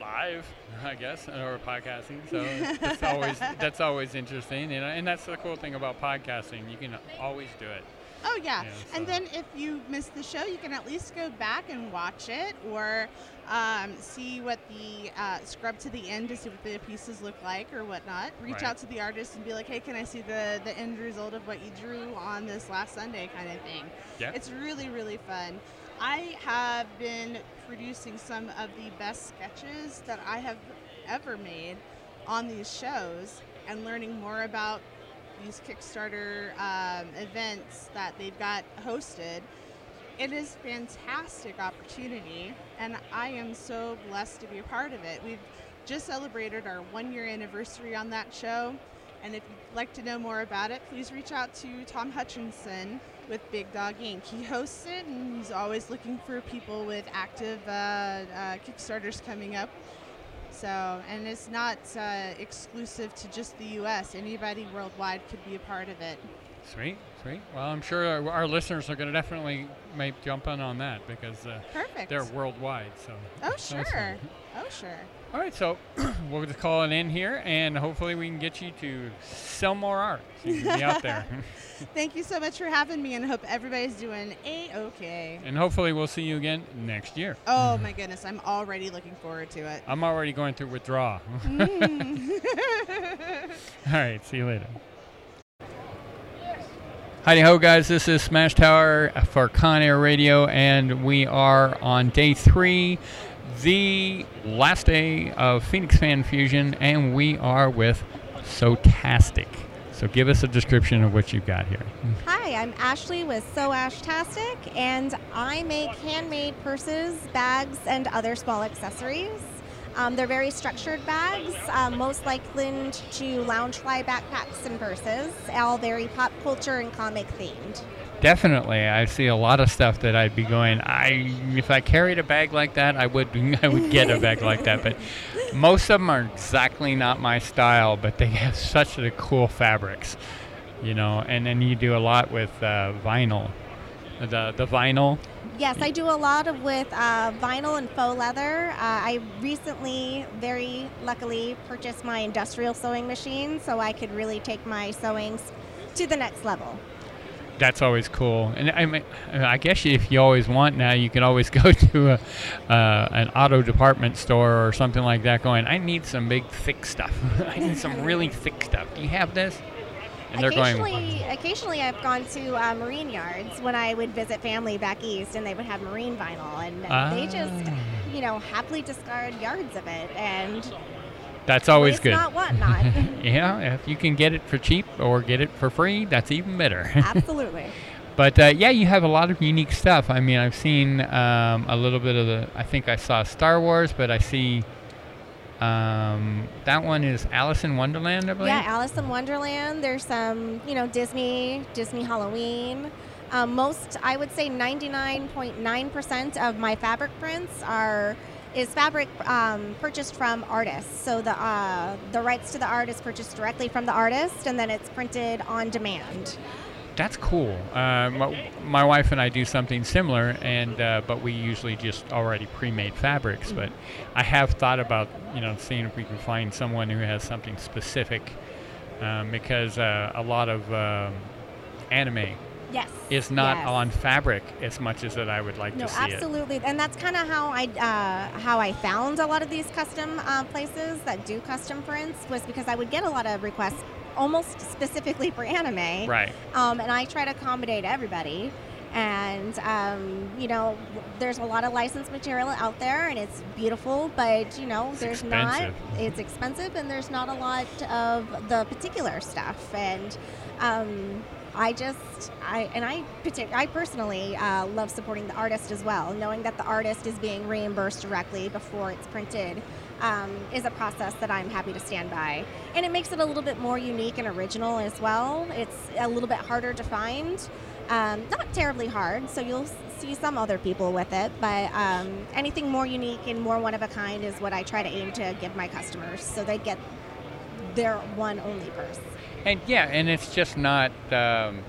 live, I guess, or podcasting. So that's always that's always interesting, and, and that's the cool thing about podcasting. You can always do it. oh yeah. Yeah, and so- then if you missed the show, you can at least go back and watch it or um, see what the uh, scrub to the end to see what the pieces look like or whatnot. Reach Right. out to the artist and be like, hey, can I see the the end result of what you drew on this last Sunday, kind of thing. Yeah. It's really, really fun. I have been producing some of the best sketches that I have ever made on these shows and learning more about these Kickstarter um, events that they've got hosted. It is a fantastic opportunity, and I am so blessed to be a part of it. We've just celebrated our one year anniversary on that show, and if you'd like to know more about it, please reach out to Tom Hutchinson with Big Dog Inc. He hosts it, and he's always looking for people with active uh, uh, Kickstarters coming up. So, and it's not uh, exclusive to just the U.S. Anybody worldwide could be a part of it. Sweet, sweet. Well, I'm sure our, our listeners are going to definitely make jump in on that because uh, they're worldwide. So. oh, sure. Oh, sure. All right, so we'll just call it in here, and hopefully we can get you to sell more art. So you can be out there, Thank you so much for having me, and hope everybody's doing a okay. and hopefully we'll see you again next year. Oh my goodness, I'm already looking forward to it. I'm already going through withdrawal. Mm. All right, see you later. Heidi ho, guys. This is Smash Tower for Con Air Radio, and we are on day three, the last day of Phoenix Fan Fusion, and we are with Sotastic. So give us a description of what you've got here. Hi, I'm Ashley with Sew Ashtastic, and I make handmade purses, bags, and other small accessories. Um, they're very structured bags, um, most likely to loungefly backpacks and purses, all very pop culture and comic themed. Definitely, I see a lot of stuff that I'd be going. I if I carried a bag like that, I would I would get a bag like that. But most of them are exactly not my style. But they have such a cool fabrics, you know. And then you do a lot with uh, vinyl, the the vinyl. Yes, I do a lot of with uh, vinyl and faux leather. Uh, I recently, very luckily, purchased my industrial sewing machine, so I could really take my sewings to the next level. That's always cool. And I mean, I guess if you always want now, you can always go to a, uh, an auto department store or something like that. Going, I need some big thick stuff. I need some really thick stuff. Do you have this? And they're going. occasionally, occasionally, I've gone to uh, marine yards when I would visit family back east, and they would have marine vinyl, and they just, Ah. you know, happily discard yards of it, and That's always waste good. not, yeah, if you can get it for cheap or get it for free, that's even better. Absolutely. but uh, yeah, you have a lot of unique stuff. I mean, I've seen um, a little bit of the. I think I saw Star Wars, but I see Um, that one is Alice in Wonderland, I believe. Yeah, Alice in Wonderland. There's some, you know, Disney, Disney Halloween. Um, most, I would say, 99.9% of my fabric prints are is fabric um, purchased from artists. So the uh, the rights to the art is purchased directly from the artist, and then it's printed on demand. That's cool. Uh, my, wife and I do something similar, and uh, but we usually just already pre-made fabrics. But I have thought about you know seeing if we can find someone who has something specific, um, because uh, a lot of um, anime Yes. is not yes. on fabric as much as that I would like No, to see it. absolutely, and that's kind of how I uh, how I found a lot of these custom uh, places that do custom prints was because I would get a lot of requests almost specifically for anime, Right. um, and I try to accommodate everybody. And um, you know, there's a lot of licensed material out there, and it's beautiful. But you know, It's there's expensive. not. It's expensive, and there's not a lot of the particular stuff. And um, I just, I and I, I personally uh, love supporting the artist as well. Knowing that the artist is being reimbursed directly before it's printed um, is a process that I'm happy to stand by, and it makes it a little bit more unique and original as well. It's a little bit harder to find. Um, not terribly hard, so you'll see some other people with it, but um, anything more unique and more one of a kind is what I try to aim to give my customers so they get their one only purse. And yeah, and it's just not. Um,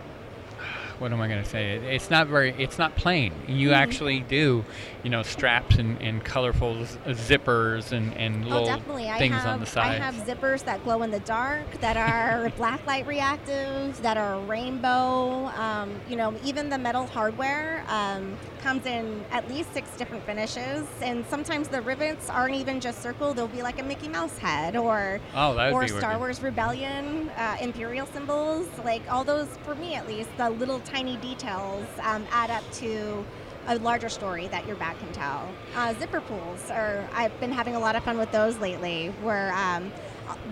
what am I going to say? It's not very. It's not plain. You Mm-hmm. actually do, you know, straps and, and colorful z- zippers and, and Oh, little. I things have, on the side. I have zippers that glow in the dark, that are blacklight reactive, that are rainbow. Um, you know, even the metal hardware um, comes in at least six different finishes, and sometimes the rivets aren't even just circle. They'll be like a Mickey Mouse head, or oh, or Star. Wars Rebellion, uh, Imperial symbols, like all those, for me at least, the little tiny details um, add up to a larger story that your bag can tell. Uh, zipper pulls, are I've been having a lot of fun with those lately, where um,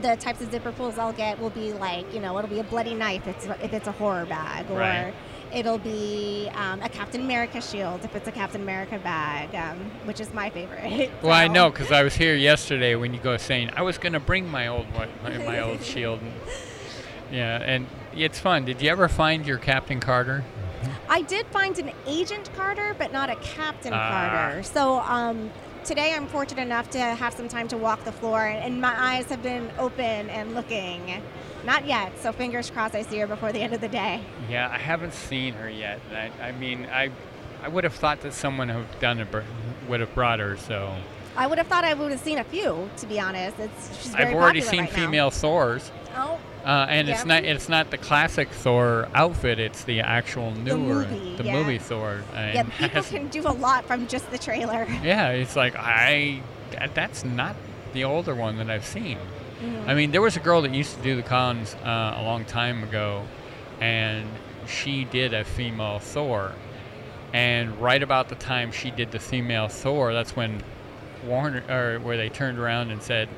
the types of zipper pulls I'll get will be like, you know, it'll be a bloody knife if it's, if it's a horror bag, or Right. it'll be um, a Captain America shield if it's a Captain America bag, um, which is my favorite. Well, I know because I was here yesterday when you go saying I was going to bring my old one- my, my old shield. And, yeah, and it's fun. Did you ever find your Captain Carter? I did find an Agent Carter, but not a Captain Ah. Carter. So um, today I'm fortunate enough to have some time to walk the floor, and, my eyes have been open and looking. Not yet, so fingers crossed I see her before the end of the day. Yeah, I haven't seen her yet. I, I mean, I I would have thought that someone who done it would have brought her. So I would have thought I would have seen a few, to be honest. It's she's very I've already seen right female Thors. Oh, Uh, and it's not it's not the classic Thor outfit. It's the actual newer the movie, the yeah. movie Thor. And yeah, people has- can do a lot from just the trailer. yeah, it's like I that, that's not the older one that I've seen. Mm-hmm. I mean, there was a girl that used to do the cons uh, a long time ago, and she did a female Thor. And right about the time she did the female Thor, that's when Warner or where they turned around and said,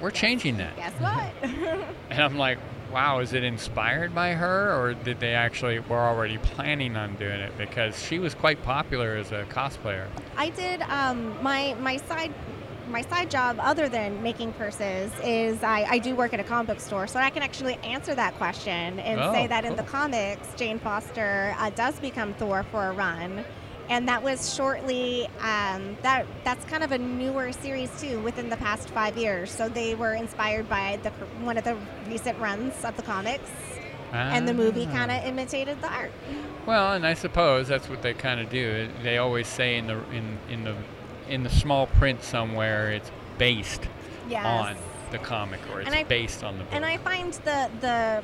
"We're changing that." Guess what? And I'm like, wow, is it inspired by her, or did they actually were already planning on doing it? Because she was quite popular as a cosplayer. I did um, my my side my side job other than making purses is I, I do work at a comic book store so I can actually answer that question and Oh, say that in the comics Jane Foster uh, does become Thor for a run and that was shortly um, that that's kind of a newer series too within the past five years so they were inspired by the one of the recent runs of the comics and the movie Ah. kind of imitated the art Well, and I suppose that's what they kind of do. They always say in the in in the in the small print somewhere it's based yes. on the comic or it's I- based on the book. And I find the the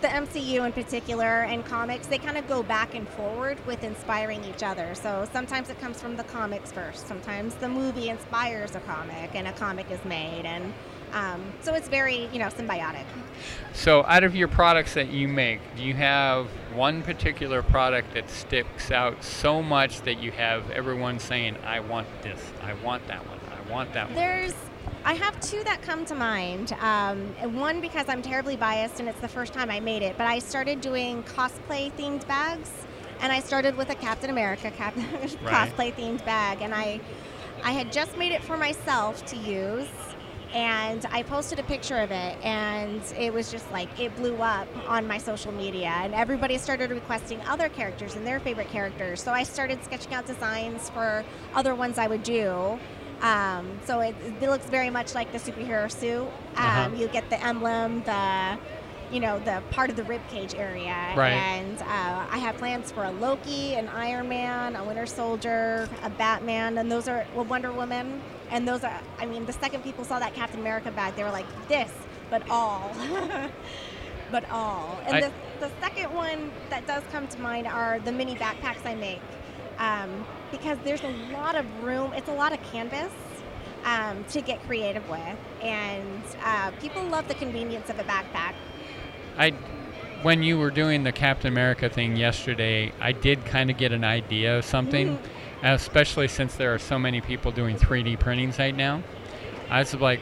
the MCU in particular and comics, they kind of go back and forward with inspiring each other. So sometimes it comes from the comics first. Sometimes the movie inspires a comic, and a comic is made, and um, so it's very you know symbiotic. so, out of your products that you make, do you have one particular product that sticks out so much that you have everyone saying, "I want this, I want that one, I want that one"? There's I have two that come to mind. Um, one because I'm terribly biased and it's the first time I made it, but I started doing cosplay themed bags, and I started with a Captain America cap- cosplay themed bag, and I I had just made it for myself to use, and I posted a picture of it, and it was just like it blew up on my social media, and everybody started requesting other characters and their favorite characters. So I started sketching out designs for other ones I would do. Um, so it, it looks very much like the superhero suit. Um, Uh-huh. You get the emblem, the you know the part of the ribcage area, Right. and uh, I have plans for a Loki, an Iron Man, a Winter Soldier, a Batman, and those are well, Wonder Woman, and those are. I mean, the second people saw that Captain America bag, they were like, "This, but all." But all. And I- the, the second one that does come to mind are the mini backpacks I make. Um, because there's a lot of room, it's a lot of canvas um, to get creative with. And uh, people love the convenience of a backpack. I, when you were doing the Captain America thing yesterday, I did kind of get an idea of something, especially since there are so many people doing 3D printings right now. I was like,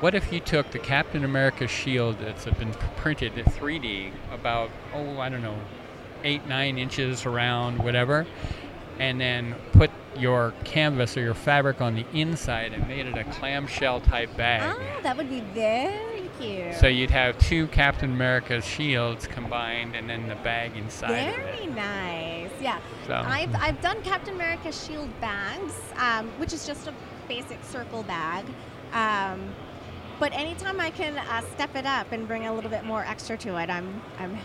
what if you took the Captain America shield that's been printed in 3D, about, oh, I don't know, eight, nine inches around, whatever, and then put your canvas or your fabric on the inside and made it a clamshell type bag. Oh, that would be very cute. So you'd have two Captain America shields combined, and then the bag inside of Very nice. Yeah. So I've, I've done Captain America shield bags, um, which is just a basic circle bag. Um, but anytime I can uh, step it up and bring a little bit more extra to it, I'm I'm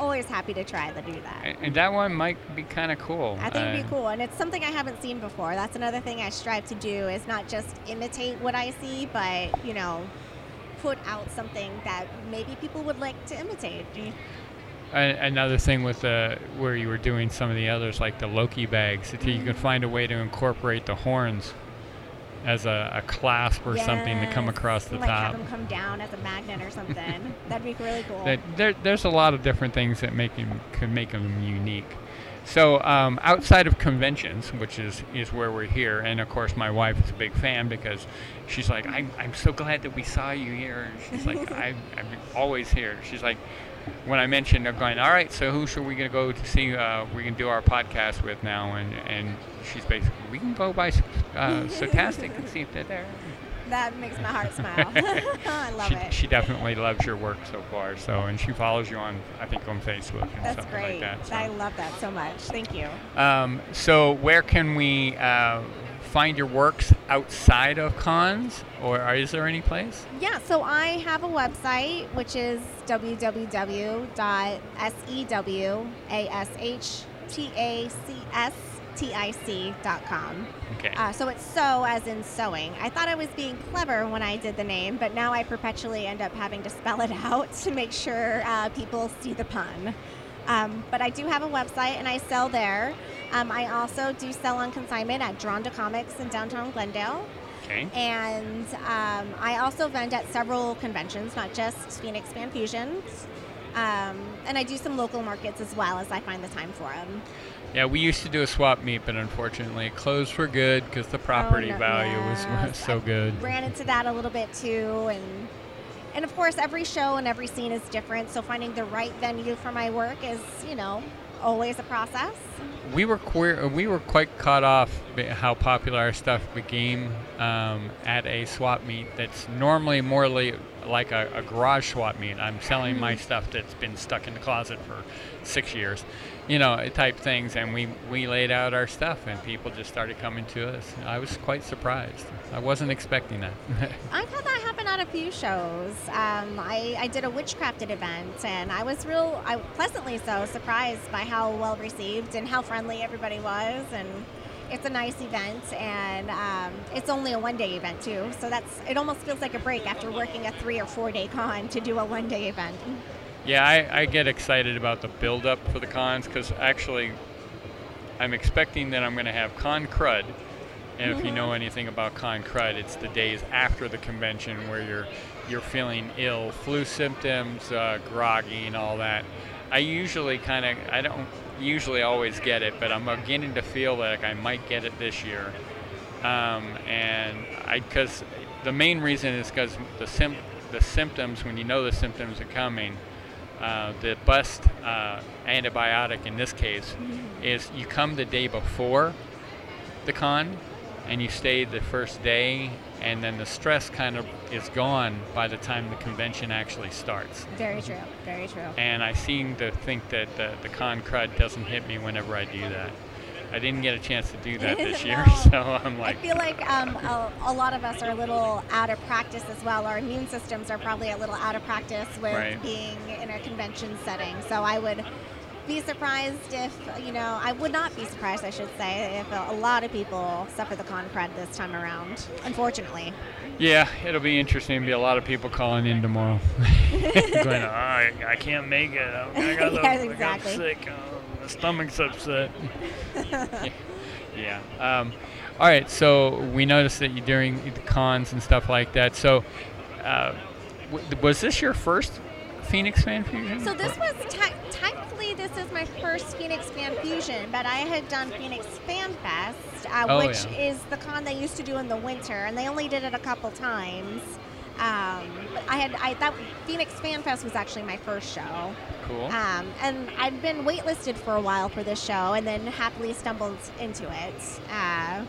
always happy to try to do that. and that one might be kind of cool. I think it'd be cool, and it's something I haven't seen before. That's another thing I strive to do is not just imitate what I see, but you know, put out something that maybe people would like to imitate. Another thing with the where you were doing some of the others, like the Loki bags, that you mm-hmm. can find a way to incorporate the horns as a, a clasp or something to come across the like top. have them come down as a magnet or something. That'd be really cool. That there, there's a lot of different things that make them could make them unique. So um, outside of conventions, which is is where we're here, and of course my wife is a big fan because she's like, I'm, I'm so glad that we saw you here. She's like, I, I'm always here. She's like, when I mentioned, I'm going, all right, so who should we gonna go to see? Uh, we can do our podcast with now, and and she's basically, we can go by uh, Sotastic and see if they're there. That makes my heart smile. I love she, it. she definitely loves your work so far. So, and she follows you on, I think, on Facebook and That's something great. like that. so. I love that so much. Thank you. Um, so, where can we uh, find your works outside of cons, or are, is there any place? Yeah, so I have a website which is www.sewashtastic.com. Okay. Uh, so it's sew as in sewing. I thought I was being clever when I did the name, but now I perpetually end up having to spell it out to make sure uh, people see the pun. Um, but I do have a website and I sell there. Um, I also do sell on consignment at Drawn to Comics in downtown Glendale. okay. And um, I also vend at several conventions, not just Phoenix Fan Fusions. Um, and I do some local markets as well as I find the time for them. Yeah, we used to do a swap meet, but unfortunately, it closed for good because the property Oh, no, value was, yes. was so I good. Ran into that a little bit too, and and of course every show and every scene is different. So finding the right venue for my work is, you know, always a process. we were queer, we were quite caught off how popular our stuff became um, at a swap meet that's normally more li- like a, a garage swap meet. I'm selling my stuff that's been stuck in the closet for six years, you know, type things. And we, we laid out our stuff and people just started coming to us. I was quite surprised. I wasn't expecting that. I've had that happen at a few shows. Um, I, I did a witchcrafted event, and I was real, I pleasantly so surprised by how well received and how friendly everybody was. And it's a nice event, and um, it's only a one-day event too. So that's it. Almost feels like a break after working a three or four-day con to do a one-day event. Yeah, I, I get excited about the build up for the cons because actually I'm expecting that I'm going to have con crud. And if you know anything about con crud, it's the days after the convention where you're you're feeling ill, flu symptoms, uh, groggy, and all that. I usually kind of I don't usually always get it, but I'm beginning to feel like I might get it this year. Um, and I because the main reason is because the sim- the symptoms when you know the symptoms are coming uh, the best uh, antibiotic in this case is you come the day before the con and you stay the first day and then the stress kind of is gone by the time the convention actually starts. Very true. Very true. And I seem to think that the, the con crud doesn't hit me whenever I do that. I didn't get a chance to do that this year, No. so I'm like. I feel like um, a, a lot of us are a little out of practice as well. Our immune systems are probably a little out of practice with Right. being in a convention setting. So I would be surprised if, you know, I would not be surprised, I should say, if a, a lot of people suffer the con crud this time around, unfortunately. yeah, it'll be interesting. There'll be a lot of people calling in tomorrow. Going, oh, I, I can't make it. I got, Yeah, I got sick. Oh, my stomach's upset. yeah. Um, all right. So we noticed that you during the cons and stuff like that. So uh, w- was this your first Phoenix Fan Fusion? So this was te- technically this is my first Phoenix Fan Fusion, but I had done Phoenix Fan Fest, uh, Oh, which yeah. is the con they used to do in the winter, and they only did it a couple times. Um, I had I that Phoenix Fan Fest was actually my first show, cool. um, and I'd been waitlisted for a while for this show, and then happily stumbled into it. Uh,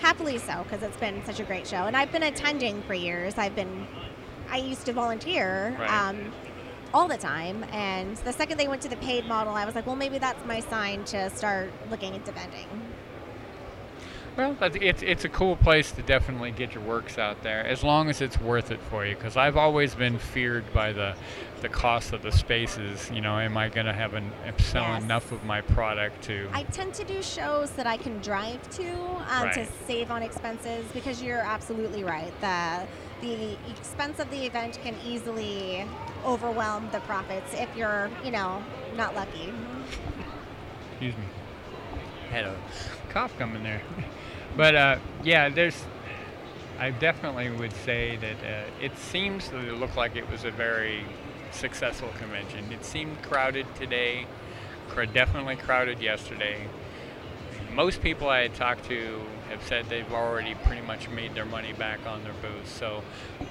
happily so, because it's been such a great show, and I've been attending for years. I've been I used to volunteer. Right. Um, all the time. And the second they went to the paid model, I was like, well, maybe that's my sign to start looking into vending. Well, it's it's a cool place to definitely get your works out there, as long as it's worth it for you. Because I've always been feared by the the cost of the spaces. You know, am I going to have an sell Yes. enough of my product to? I tend to do shows that I can drive to um, to save on expenses because you're absolutely right. The the expense of the event can easily overwhelm the profits if you're, you know, not lucky. Excuse me. Had a cough coming there. but uh, yeah, there's. I definitely would say that uh, it seems to look like it was a very successful convention. It seemed crowded today. Definitely crowded yesterday. Most people I had talked to have said they've already pretty much made their money back on their booths. So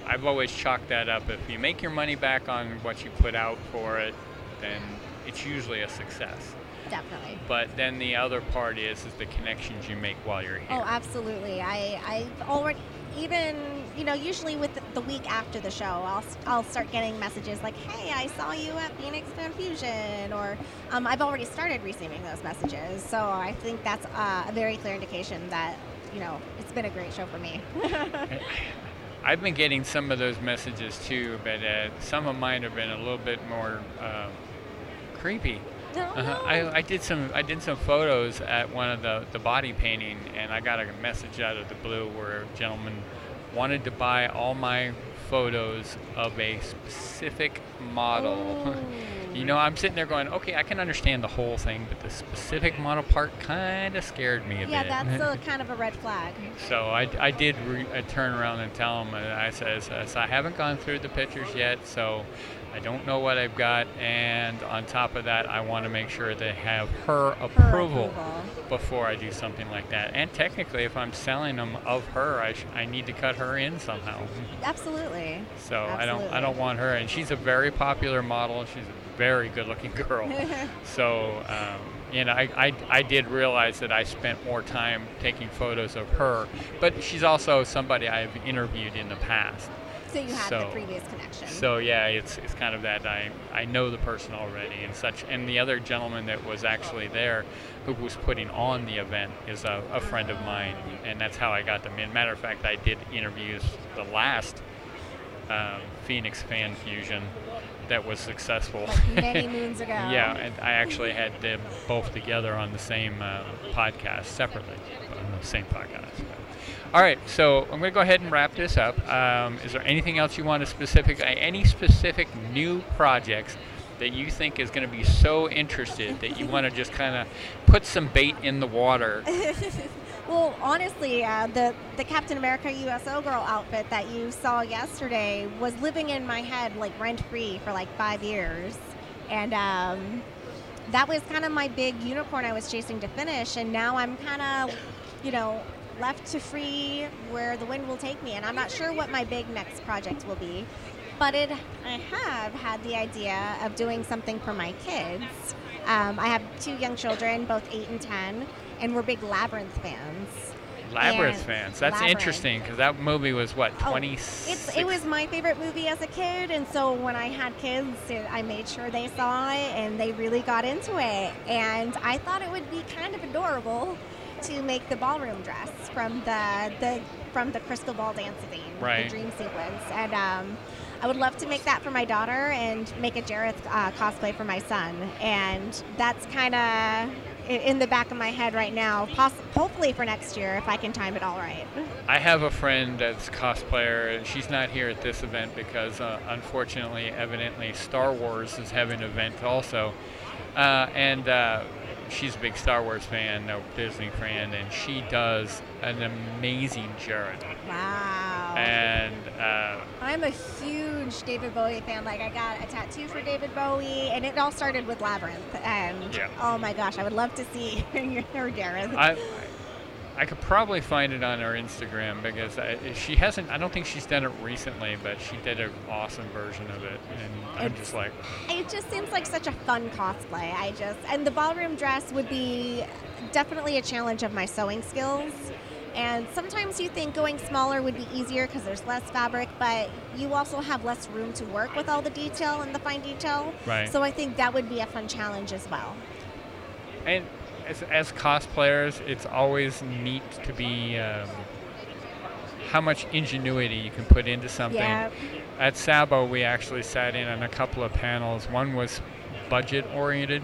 I've always chalked that up. If you make your money back on what you put out for it, then it's usually a success. Definitely. But then the other part is is the connections you make while you're here. Oh, absolutely. I I've already even you know usually with the, week after the show, I'll I'll start getting messages like, "Hey, I saw you at Phoenix Fan Fusion," or um, I've already started receiving those messages. So I think that's uh, a very clear indication that you know it's been a great show for me. I've been getting some of those messages too, but uh, some of mine have been a little bit more uh, creepy. No, Uh-huh. I, I did some I did some photos at one of the, the body painting, and I got a message out of the blue where a gentleman wanted to buy all my photos of a specific model. you know, I'm sitting there going, okay, I can understand the whole thing, but the specific model part kind of scared me a yeah, bit. Yeah, that's a kind of a red flag. So I, I did re- uh, turn around and tell him, and I says, I haven't gone through the pictures yet, so I don't know what I've got, and on top of that, I want to make sure they have her Her approval, approval. before I do something like that. And technically, if I'm selling them of her, I, sh- I need to cut her in somehow. Absolutely. So I don't I don't want her, and she's a very popular model. She's a very good-looking girl. so um, you know, I, I I did realize that I spent more time taking photos of her, but she's also somebody I've interviewed in the past. So you have So- the previous connection. So yeah, it's it's kind of that I I know the person already and such. And the other gentleman that was actually there, who was putting on the event, is a, a friend of mine, and that's how I got them in. Matter of fact, I did interviews the last um, Phoenix Fan Fusion that was successful. like many moons ago. yeah, and I actually had them both together on the same uh, podcast separately, on the same podcast. All right, so I'm going to go ahead and wrap this up. Um, is there anything else you want to specific, uh, any specific new projects that you think is going to be so interested that you want to just kind of put some bait in the water? Well, honestly, uh, the the Captain America USO girl outfit that you saw yesterday was living in my head like rent free for like five years, and um, that was kind of my big unicorn I was chasing to finish. And now I'm kind of, you know, left to free where the wind will take me. And I'm not sure what my big next project will be, but it I have had the idea of doing something for my kids. Um, I have two young children, both eight and ten, and we're big Labyrinth fans. Labyrinth And fans. That's Labyrinth. interesting because that movie was what Oh, 26. It was my favorite movie as a kid, and so when I had kids, it, I made sure they saw it, and they really got into it. And I thought it would be kind of adorable to make the ballroom dress from the the from the crystal ball dance scene, Right. the dream sequence, and um, I would love to make that for my daughter and make a Jareth uh, cosplay for my son. And that's kind of in the back of my head right now. Poss- hopefully for next year if I can time it all right. I have a friend that's cosplayer. She's not here at this event because, uh, unfortunately, evidently, Star Wars is having an event also. Uh, and uh, she's a big Star Wars fan, no Disney fan, and she does an amazing Jareth. Wow. And uh, I'm a huge David Bowie fan. Like I got a tattoo for David Bowie, and it all started with Labyrinth. And Yeah. oh my gosh, I would love to see your Darren. I, I could probably find it on her Instagram because I, she hasn't. I don't think she's done it recently, but she did an awesome version of it, and I'm It's- just like, It just seems like such a fun cosplay. I just and the ballroom dress would be definitely a challenge of my sewing skills. And sometimes you think going smaller would be easier because there's less fabric, but you also have less room to work with all the detail and the fine detail. Right. So I think that would be a fun challenge as well. and as, as cosplayers, it's always neat to be um, how much ingenuity you can put into something. Yeah. At Sabo, we actually sat in on a couple of panels. One was budget oriented,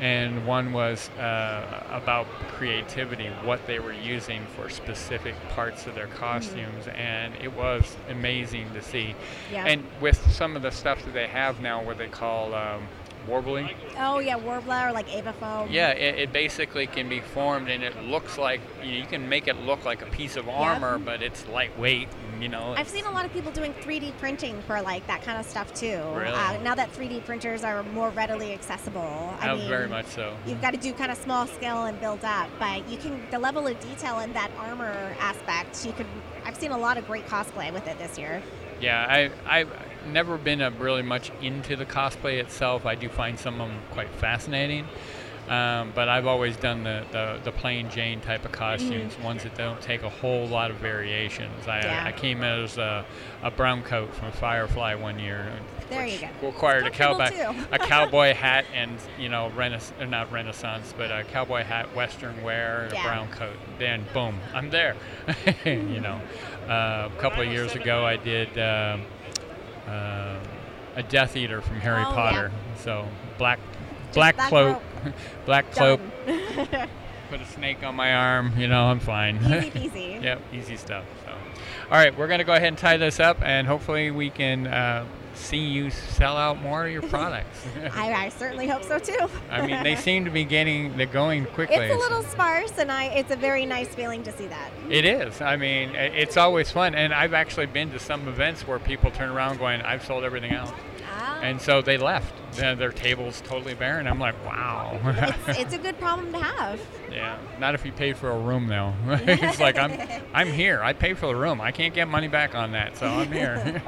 and one was uh, about creativity, what they were using for specific parts of their costumes, and it was amazing to see. Yeah. And with some of the stuff that they have now, what they call um, warbling, Oh yeah, Worbla or like EVA foam. yeah, it, it basically can be formed, and it looks like you, you can make it look like a piece of armor, but it's lightweight. and, You know, I've seen a lot of people doing 3D printing for like that kind of stuff too. Really? Uh, now that 3D printers are more readily accessible. I Oh, mean, very much so. You've got to do kind of small scale and build up, but you can the level of detail in that armor aspect. You could. I've seen a lot of great cosplay with it this year. Yeah, I I've never been a really much into the cosplay itself. I do find some of them quite fascinating. Um, but I've always done the, the, the plain Jane type of costumes, ones that don't take a whole lot of variations. I, Yeah. I came as a, a brown coat from Firefly one year. There which you go. Required a cowboy, a cowboy hat and you know renaissance, not renaissance, but a cowboy hat, western wear, and Yeah. a brown coat. Then boom, I'm there. you know, uh, a couple of years ago I did um um a Death Eater from Harry Oh, yeah. Potter. So black, black black cloak, black cloak. Put a snake on my arm. You know, I'm fine. Easy peasy. Yep, easy stuff. So, all right, we're gonna go ahead and tie this up, and hopefully we can uh, see you sell out more of your products. I, I certainly hope so too. I mean, they seem to be getting they're going quickly. It's a little sparse, and I. It's a very nice feeling to see that. It is. I mean, it's always fun, and I've actually been to some events where people turn around going, "I've sold everything out," Ah. and so they left. Their, their table's totally bare, and I'm like, "Wow." it's, it's a good problem to have. yeah. Not if you paid for a room, though. it's like I'm, I'm here. I paid for the room. I can't get money back on that, so I'm here.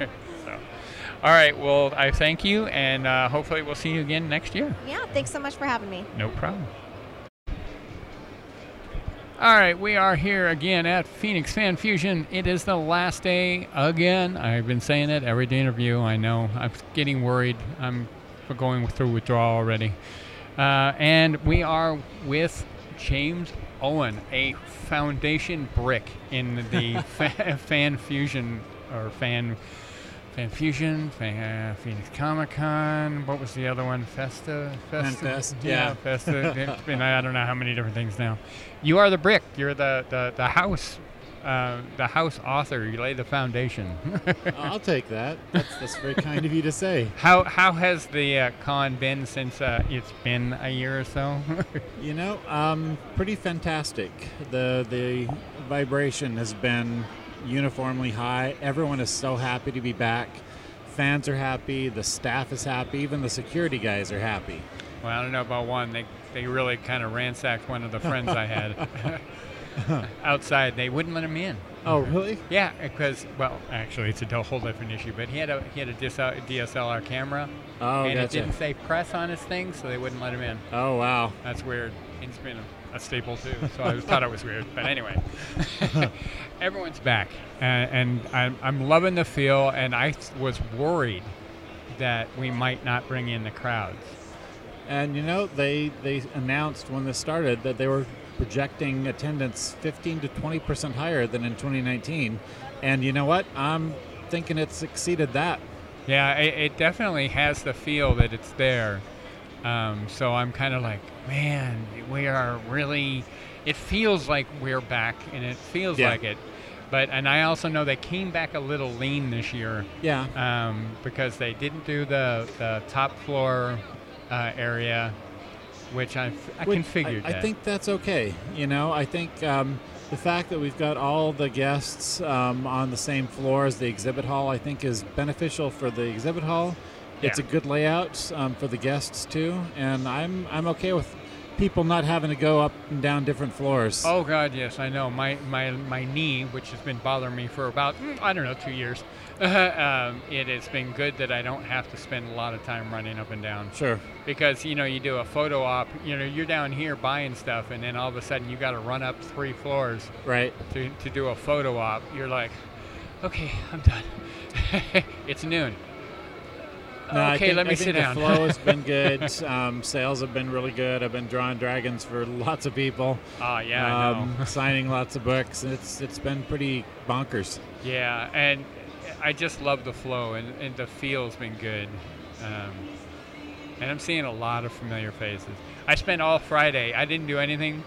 All right. Well, I thank you, and uh, hopefully we'll see you again next year. Yeah. Thanks so much for having me. No problem. All right, we are here again at Phoenix Fan Fusion. It is the last day again. I've been saying it every day interview. I know. I'm getting worried. I'm going through withdrawal already. Uh, and we are with James Owen, a foundation brick in the fa- Fan Fusion or Fan Fan Fusion, Fan, Phoenix Comic Con. What was the other one? Festa, Festa, FanFest, yeah, yeah. Festa. Been I don't know how many different things now. You are the brick. You're the the, the house, uh, the house author. You lay the foundation. I'll take that. That's, that's very kind of you to say. how how has the uh, con been since uh, it's been a year or so? You know, um, pretty fantastic. The the vibration has been uniformly high. Everyone is so happy to be back. Fans are happy. The staff is happy. Even the security guys are happy. well, I don't know about one. They they really kind of ransacked one of the friends I had outside. They wouldn't let him in. Oh, really? Yeah, because well, actually, it's a whole different issue. But he had a he had a DSLR camera, Oh, and it didn't say press on his thing, so they wouldn't let him in. Oh, wow. That's weird. He's been a, staple too, so I thought it was weird. But anyway, everyone's back, and, and I'm, I'm loving the feel. And I was worried that we might not bring in the crowds. And you know, they they announced when this started that they were projecting attendance 15 to 20 percent higher than in 2019. And you know what? I'm thinking it's exceeded that. Yeah, it, it definitely has the feel that it's there. Um, so I'm kind of like, man, we are really. It feels like we're back, and it feels Yeah. like it. But and I also know they came back a little lean this year. Yeah. um, because they didn't do the, the top floor uh, area, which I, I Which can figure. I, I think that's okay. You know, I think um, the fact that we've got all the guests um, on the same floor as the exhibit hall, I think, is beneficial for the exhibit hall. It's a good layout um, for the guests too, and I'm I'm okay with people not having to go up and down different floors. Oh God, yes, I know. My my my knee, which has been bothering me for about mm, I don't know two years. um, it has been good that I don't have to spend a lot of time running up and down. Sure. Because you know you do a photo op, you know you're down here buying stuff, and then all of a sudden you got to run up three floors Right. to to do a photo op. You're like, okay, I'm done. it's noon. No, okay, think, let me I sit think down. The flow has been good. um, sales have been really good. I've been drawing dragons for lots of people. Ah, yeah, I know. um, signing lots of books. It's it's been pretty bonkers. Yeah, and I just love the flow, and, and the feel's been good. Um, and I'm seeing a lot of familiar faces. I spent all Friday. I didn't do anything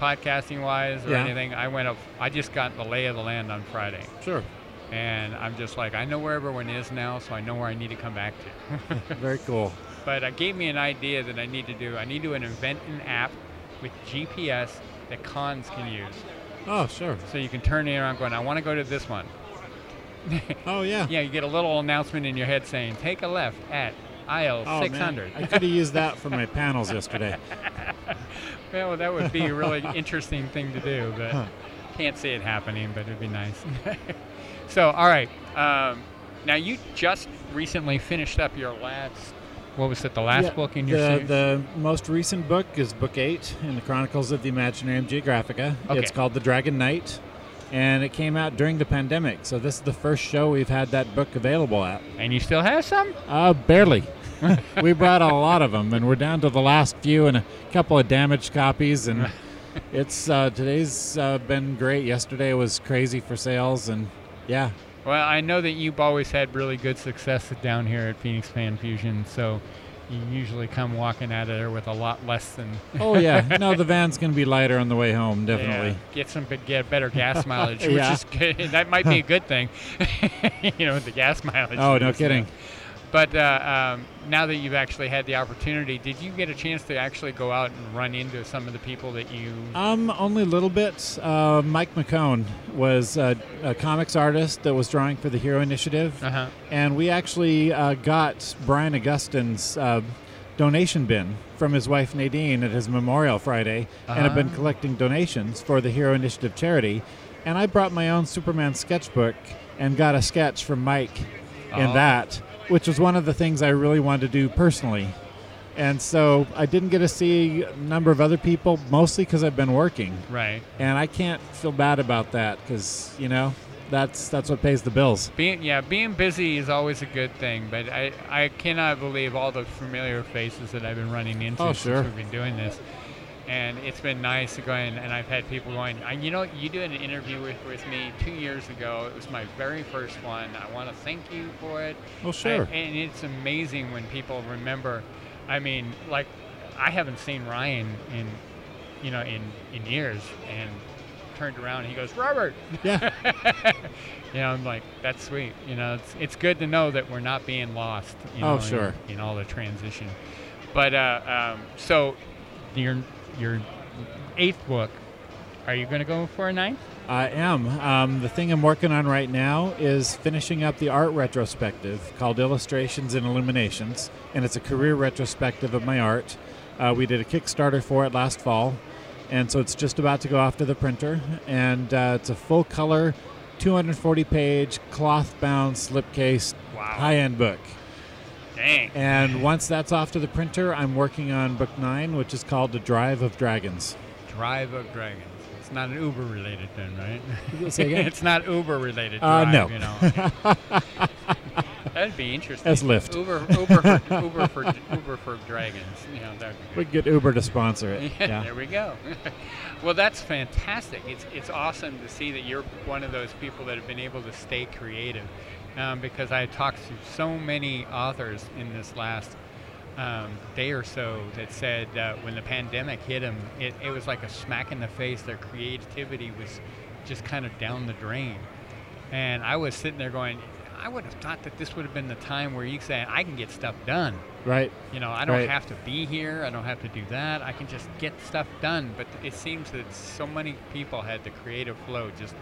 podcasting wise or Yeah. anything. I went up. I just got the lay of the land on Friday, Sure. And I'm just like, I know where everyone is now, so I know where I need to come back to. Very cool. but it gave me an idea that I need to do. I need to invent an app with GPS that cons can use, Oh, sure. so you can turn it around going, I want to go to this one. Oh, yeah. Yeah, you get a little announcement in your head saying, "Take a left at aisle Oh, man. 600." I could have used that for my panels yesterday. well, that would be a really interesting thing to do, but Huh. can't see it happening. But it'd be nice. So, all right. Um, now you just recently finished up your last. What was it? The last Yeah, book in your the, series? the most recent book is book eight in the Chronicles of the Imaginarium Geographica. Okay. It's called The Dragon Knight, and it came out during the pandemic. So this is the first show we've had that book available at. and you still have some? Uh, barely. we brought a lot of them, and we're down to the last few and a couple of damaged copies. And it's uh, today's uh, been great. Yesterday was crazy for sales, and yeah, Well, I know that you've always had really good success down here at Phoenix Fan Fusion, so you usually come walking out of there with a lot less than. oh yeah, no, the van's gonna be lighter on the way home, definitely. Yeah, get some get better gas mileage, which Yeah. is good. That might be a good thing, you know, the gas mileage. Oh, no kidding. But uh, um, now that you've actually had the opportunity, did you get a chance to actually go out and run into some of the people that you? Um, only a little bit. Uh, Mike McKone was a, a comics artist that was drawing for the Hero Initiative, Uh-huh. and we actually uh, got Brian Augustine's uh, donation bin from his wife Nadine at his memorial Friday, and have been Ah. collecting donations for the Hero Initiative charity. And I brought my own Superman sketchbook and got a sketch from Mike in Oh. that, which was one of the things I really wanted to do personally. And so I didn't get to see a number of other people, mostly because I've been working Right. and I can't feel bad about that because you know that's that's what pays the bills. Being yeah, being busy is always a good thing, but I, I cannot believe all the familiar faces that I've been running into Oh, since sure. we've been doing this. And it's been nice to go in, and I've had people going, you know, you did an interview with, with me two years ago. It was my very first one. I want to thank you for it. Oh, sure. I- and it's amazing when people remember. I mean, like, I haven't seen Ryan in, you know, in, in years, and turned around and he goes, Robert. Yeah. you know, I'm like, that's sweet. You know, it's it's good to know that we're not being lost. You Oh, sure. In, in all the transition, but uh, um, so your your eighth book, are you going to go for a ninth? I am. Um, the thing I'm working on right now is finishing up the art retrospective called Illustrations and Illuminations, and it's a career retrospective of my art. Uh, we did a Kickstarter for it last fall, and so it's just about to go off to the printer. And uh, it's a full color, 240 page cloth bound slipcase Wow. high end book. Dang. And once that's off to the printer, I'm working on book nine, which is called The Drive of Dragons. Drive of Dragons. It's not an Uber related thing, right? Say again? it's not Uber related. Uh, drive, no. You know. That'd be interesting. That's Lyft. Uber, Uber, for, Uber for Uber for dragons. You know, that'd. We could get Uber to sponsor it. Yeah, Yeah. there we go. well, that's fantastic. It's it's awesome to see that you're one of those people that have been able to stay creative, um, because I talked to so many authors in this last um, day or so that said uh, when the pandemic hit them, it, it was like a smack in the face. Their creativity was just kind of down the drain, and I was sitting there going. I would have thought that this would have been the time where you say, I can get stuff done. Right. You know, I don't Right. have to be here. I don't have to do that. I can just get stuff done. But it seems that so many people had the creative flow just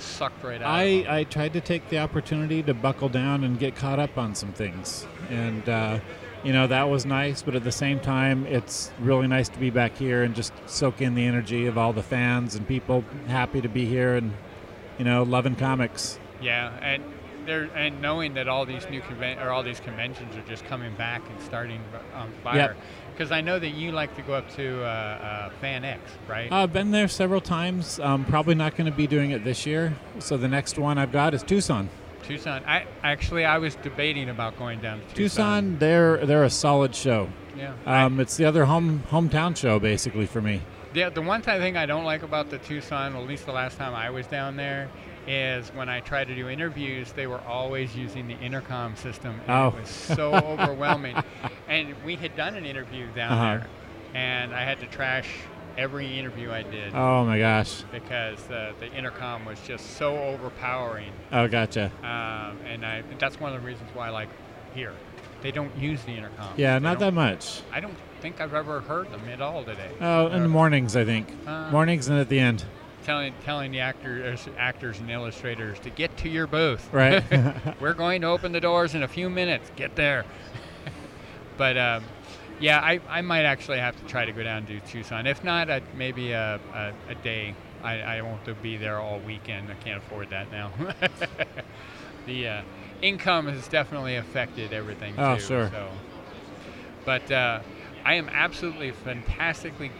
sucked right out. I. I tried to take the opportunity to buckle down and get caught up on some things. And, uh, you know, that was nice, but at the same time, it's really nice to be back here and just soak in the energy of all the fans and people happy to be here and, you know, loving comics. yeah, and there and knowing that all these new conven- or all these conventions are just coming back and starting on fire. Yep. Because I know that you like to go up to uh, uh, FanX, right? I've been there several times. Um, probably not going to be doing it this year. So the next one I've got is Tucson. Tucson. I actually I was debating about going down to Tucson. Tucson, they're they're a solid show. Yeah. Um, it's the other home hometown show basically for me. The, the one thing I don't like about the Tucson, at least the last time I was down there, is when I tried to do interviews, they were always using the intercom system. And Oh. It was so overwhelming. And we had done an interview down Uh-huh. there, and I had to trash every interview I did Oh my gosh. because uh, the intercom was just so overpowering. Oh, gotcha. Um, and I, that's one of the reasons why I like here. They don't use the intercom. Yeah, They not that much. I don't think I've ever heard them at all today. Oh, in the Uh, mornings, I think. Uh, mornings and at the end. Telling telling the actors actors and illustrators to get to your booth. Right. We're going to open the doors in a few minutes. Get there. but um, yeah, I, I might actually have to try to go down to Tucson. If not, uh, maybe a, a, a day. I, I won't be there all weekend. I can't afford that now. the uh, income has definitely affected everything Oh, too. sure. So, but uh, I am absolutely fantastically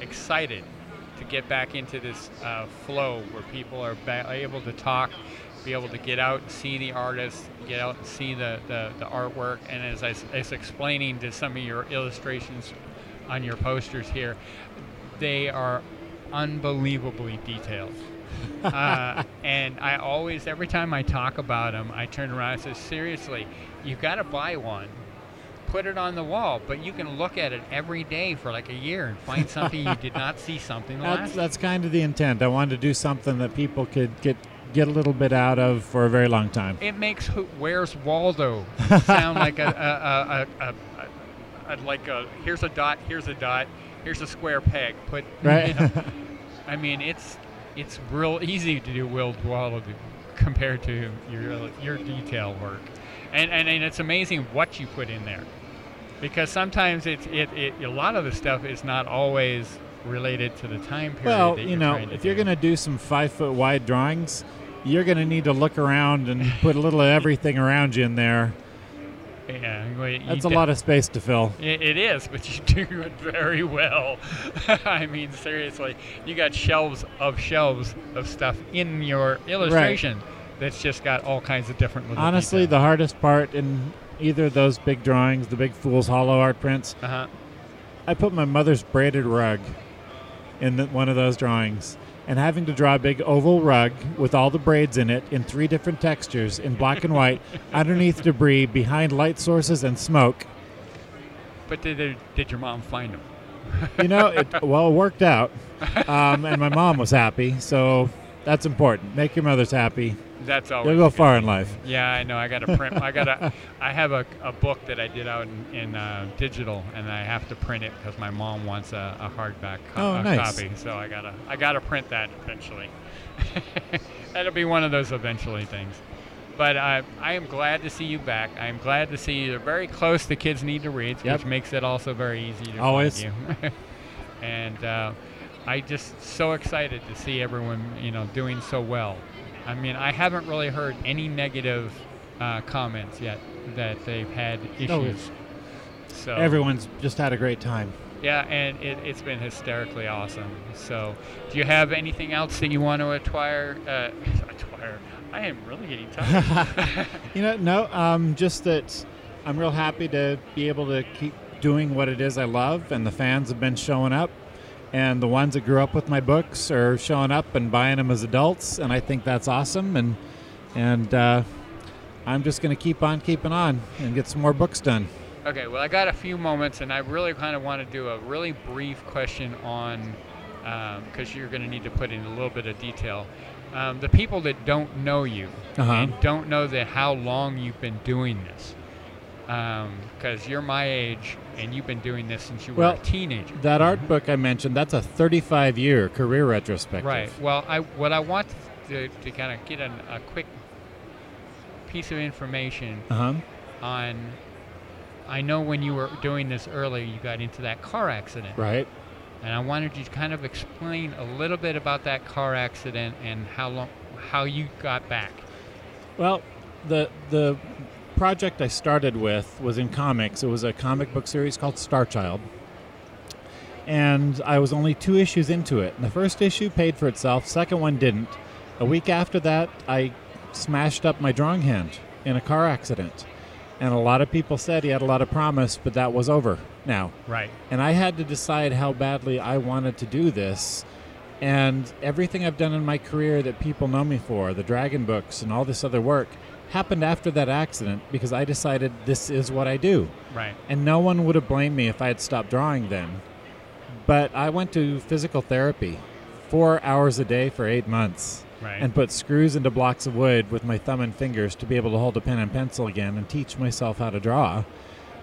excited to get back into this uh, flow where people are ba- able to talk, be able to get out and see the artists, get out and see the, the, the artwork. And as I was explaining to some of your illustrations on your posters here, they are unbelievably detailed. uh, and I always, every time I talk about them, I turn around and say, seriously, you've got to buy one put it on the wall, but you can look at it every day for like a year and find something you did not see something That's, last. that's kind of the intent. I wanted to do something that people could get get a little bit out of for a very long time. It makes Where's Waldo sound like a, a, a, a, like a here's a dot, here's a dot, here's a square peg. Put Right. I mean, it's it's real easy to do Will Waldo compared to your your detail work, and, and and it's amazing what you put in there, because sometimes it's it, it a lot of the stuff is not always related to the time period. Well, that you know, if you're going to do some five foot wide drawings, you're going to need to look around and put a little of everything around you in there. yeah, well, That's a lot of space to fill. It, it is, but you do it very well. I mean, seriously, you got shelves of shelves of stuff in your illustration that's just got all kinds of different. Honestly, the hardest part in either of those big drawings, the big Fool's Hollow art prints, uh huh. I put my mother's braided rug in the, one of those drawings. And having to draw a big oval rug with all the braids in it in three different textures in black and white, underneath debris, behind light sources and smoke. But did they, did your mom find them? You know, it, well, it worked out. Um, and my mom was happy, so that's important. Make your mothers happy. That's always. You'll go far in life. Yeah, I know. I got to print. I got to. I have a, a book that I did out in, in uh, digital, and I have to print it because my mom wants a, a hardback co- Oh, a nice. copy. So I gotta I gotta print that eventually. That'll be one of those eventually things. But I I am glad to see you back. I am glad to see you. You're very close The Kids Need to Read, Yep. which makes it also very easy to Always. find you. and uh, I just so excited to see everyone, you know, doing so well. I mean, I haven't really heard any negative uh, comments yet that they've had issues. Yes. So Everyone's just had a great time. yeah, and it, it's been hysterically awesome. So, do you have anything else that you want to acquire? Uh, acquire. I am really getting tired. You know, no, um, just that I'm real happy to be able to keep doing what it is I love, and the fans have been showing up, and the ones that grew up with my books are showing up and buying them as adults, and I think that's awesome, and and uh, I'm just going to keep on keeping on and get some more books done. Okay, well, I got a few moments, and I really kind of want to do a really brief question on, because you're going to need to put in a little bit of detail. Um, the people that don't know you Uh-huh. and don't know that how long you've been doing this, because you're my age and you've been doing this since you were Well, a teenager. That art book I mentioned, that's a 35 year career retrospective. Right. Well, I what I want to, to kind of get an, a quick piece of information Uh huh. on. I know when you were doing this earlier, you got into that car accident. Right. And I wanted you to kind of explain a little bit about that car accident and how long, how you got back. Well, the the project I started with was in comics. It was a comic book series called Starchild. And I was only two issues into it. The first issue paid for itself, second one didn't. A week after that, I smashed up my drawing hand in a car accident. And a lot of people said he had a lot of promise, but that was over now. Right. And I had to decide how badly I wanted to do this. And everything I've done in my career that people know me for, the Dragon books and all this other work, happened after that accident because I decided this is what I do. Right. And no one would have blamed me if I had stopped drawing then. But I went to physical therapy four hours a day for eight months Right. and put screws into blocks of wood with my thumb and fingers to be able to hold a pen and pencil again and teach myself how to draw.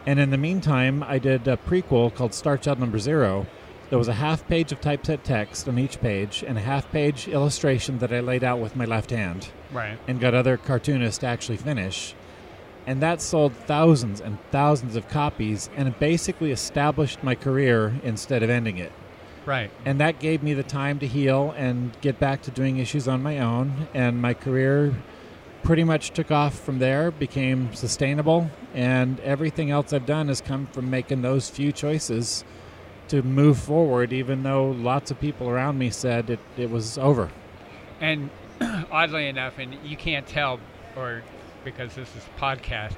And in the meantime, I did a prequel called Starchild Number Zero. There was a half page of typeset text on each page and a half page illustration that I laid out with my left hand right. and got other cartoonists to actually finish. And that sold thousands and thousands of copies and it basically established my career instead of ending it Right. and that gave me the time to heal and get back to doing issues on my own and my career pretty much took off from there became sustainable and everything else i've done has come from making those few choices to move forward even though lots of people around me said it, it was over And oddly enough, and you can't tell, or because this is podcast,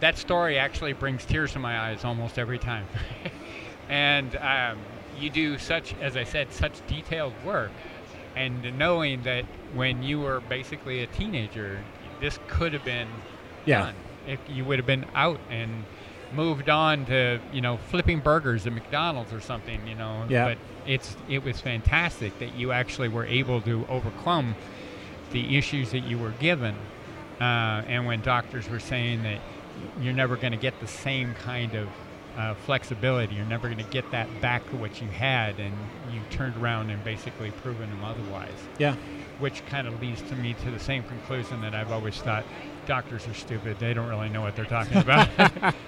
that story actually brings tears to my eyes almost every time. and um, you do such, as I said, such detailed work. And knowing that when you were basically a teenager, this could have been Yeah. done. If you would have been out and moved on to, you know, flipping burgers at McDonald's or something, you know. Yeah. But it's it was fantastic that you actually were able to overcome the issues that you were given. Uh, and when doctors were saying that you're never going to get the same kind of uh, flexibility, you're never going to get that back to what you had, and you turned around and basically proven them otherwise yeah which kind of leads to me to the same conclusion that I've always thought doctors are stupid. They don't really know what they're talking about.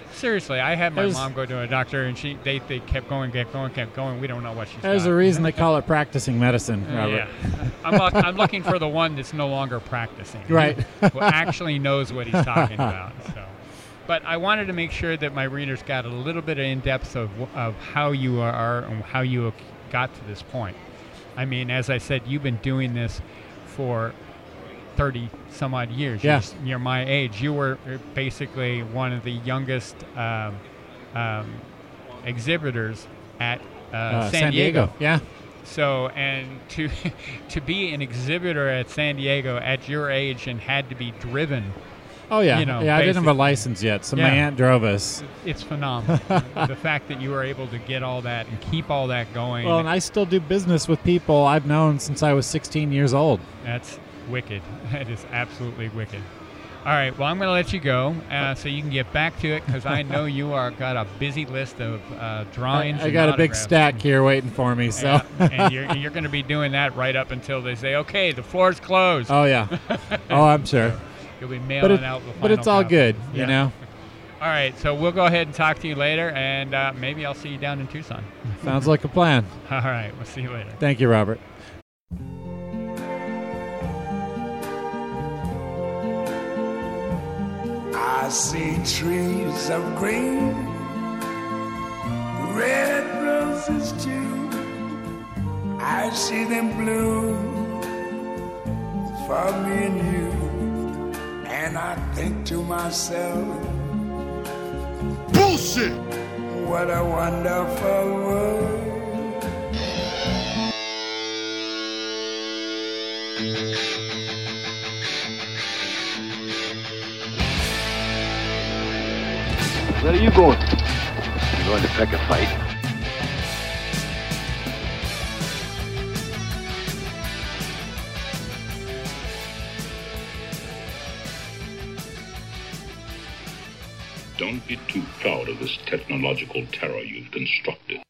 Seriously, I had my There's- mom go to a doctor and she they, they kept going, kept going, kept going. We don't know what she's there's a reason they call it practicing medicine robert yeah. I'm, look, I'm looking for the one that's no longer practicing. Right. Who actually knows what he's talking about. So. But I wanted to make sure that my readers got a little bit of in depth of, of how you are and how you got to this point. I mean, as I said, you've been doing this for 30 some odd years. Yeah. You're, you're my age. You were uh, basically one of the youngest um, um, exhibitors at uh, Uh, San, Diego. yeah So, and to to be an exhibitor at San Diego at your age and had to be driven, oh yeah You know, yeah i didn't have a license yet so my aunt drove us it's phenomenal. the fact that you were able to get all that and keep all that going, well and i still do business with people i've known since i was 16 years old that's wicked. That is absolutely wicked. All right, well, I'm going to let you go uh, so you can get back to it because I know you are got a busy list of uh, drawings. I, I and got a big stack here waiting for me so Yeah, and you're, you're going to be doing that right up until they say, okay, the floor's closed. oh yeah oh i'm sure You'll be but, mailing it, out the but it's all copy. good Yeah. you know All right, so we'll go ahead and talk to you later, and uh, maybe I'll see you down in Tucson. Sounds like a plan. All right, we'll see you later. Thank you, Robert. I see trees of green, red roses too. I see them bloom for me and you. And I think to myself, Bullshit! What a wonderful world. Where are you going? You going to pick a fight? Don't be too proud of this technological terror you've constructed.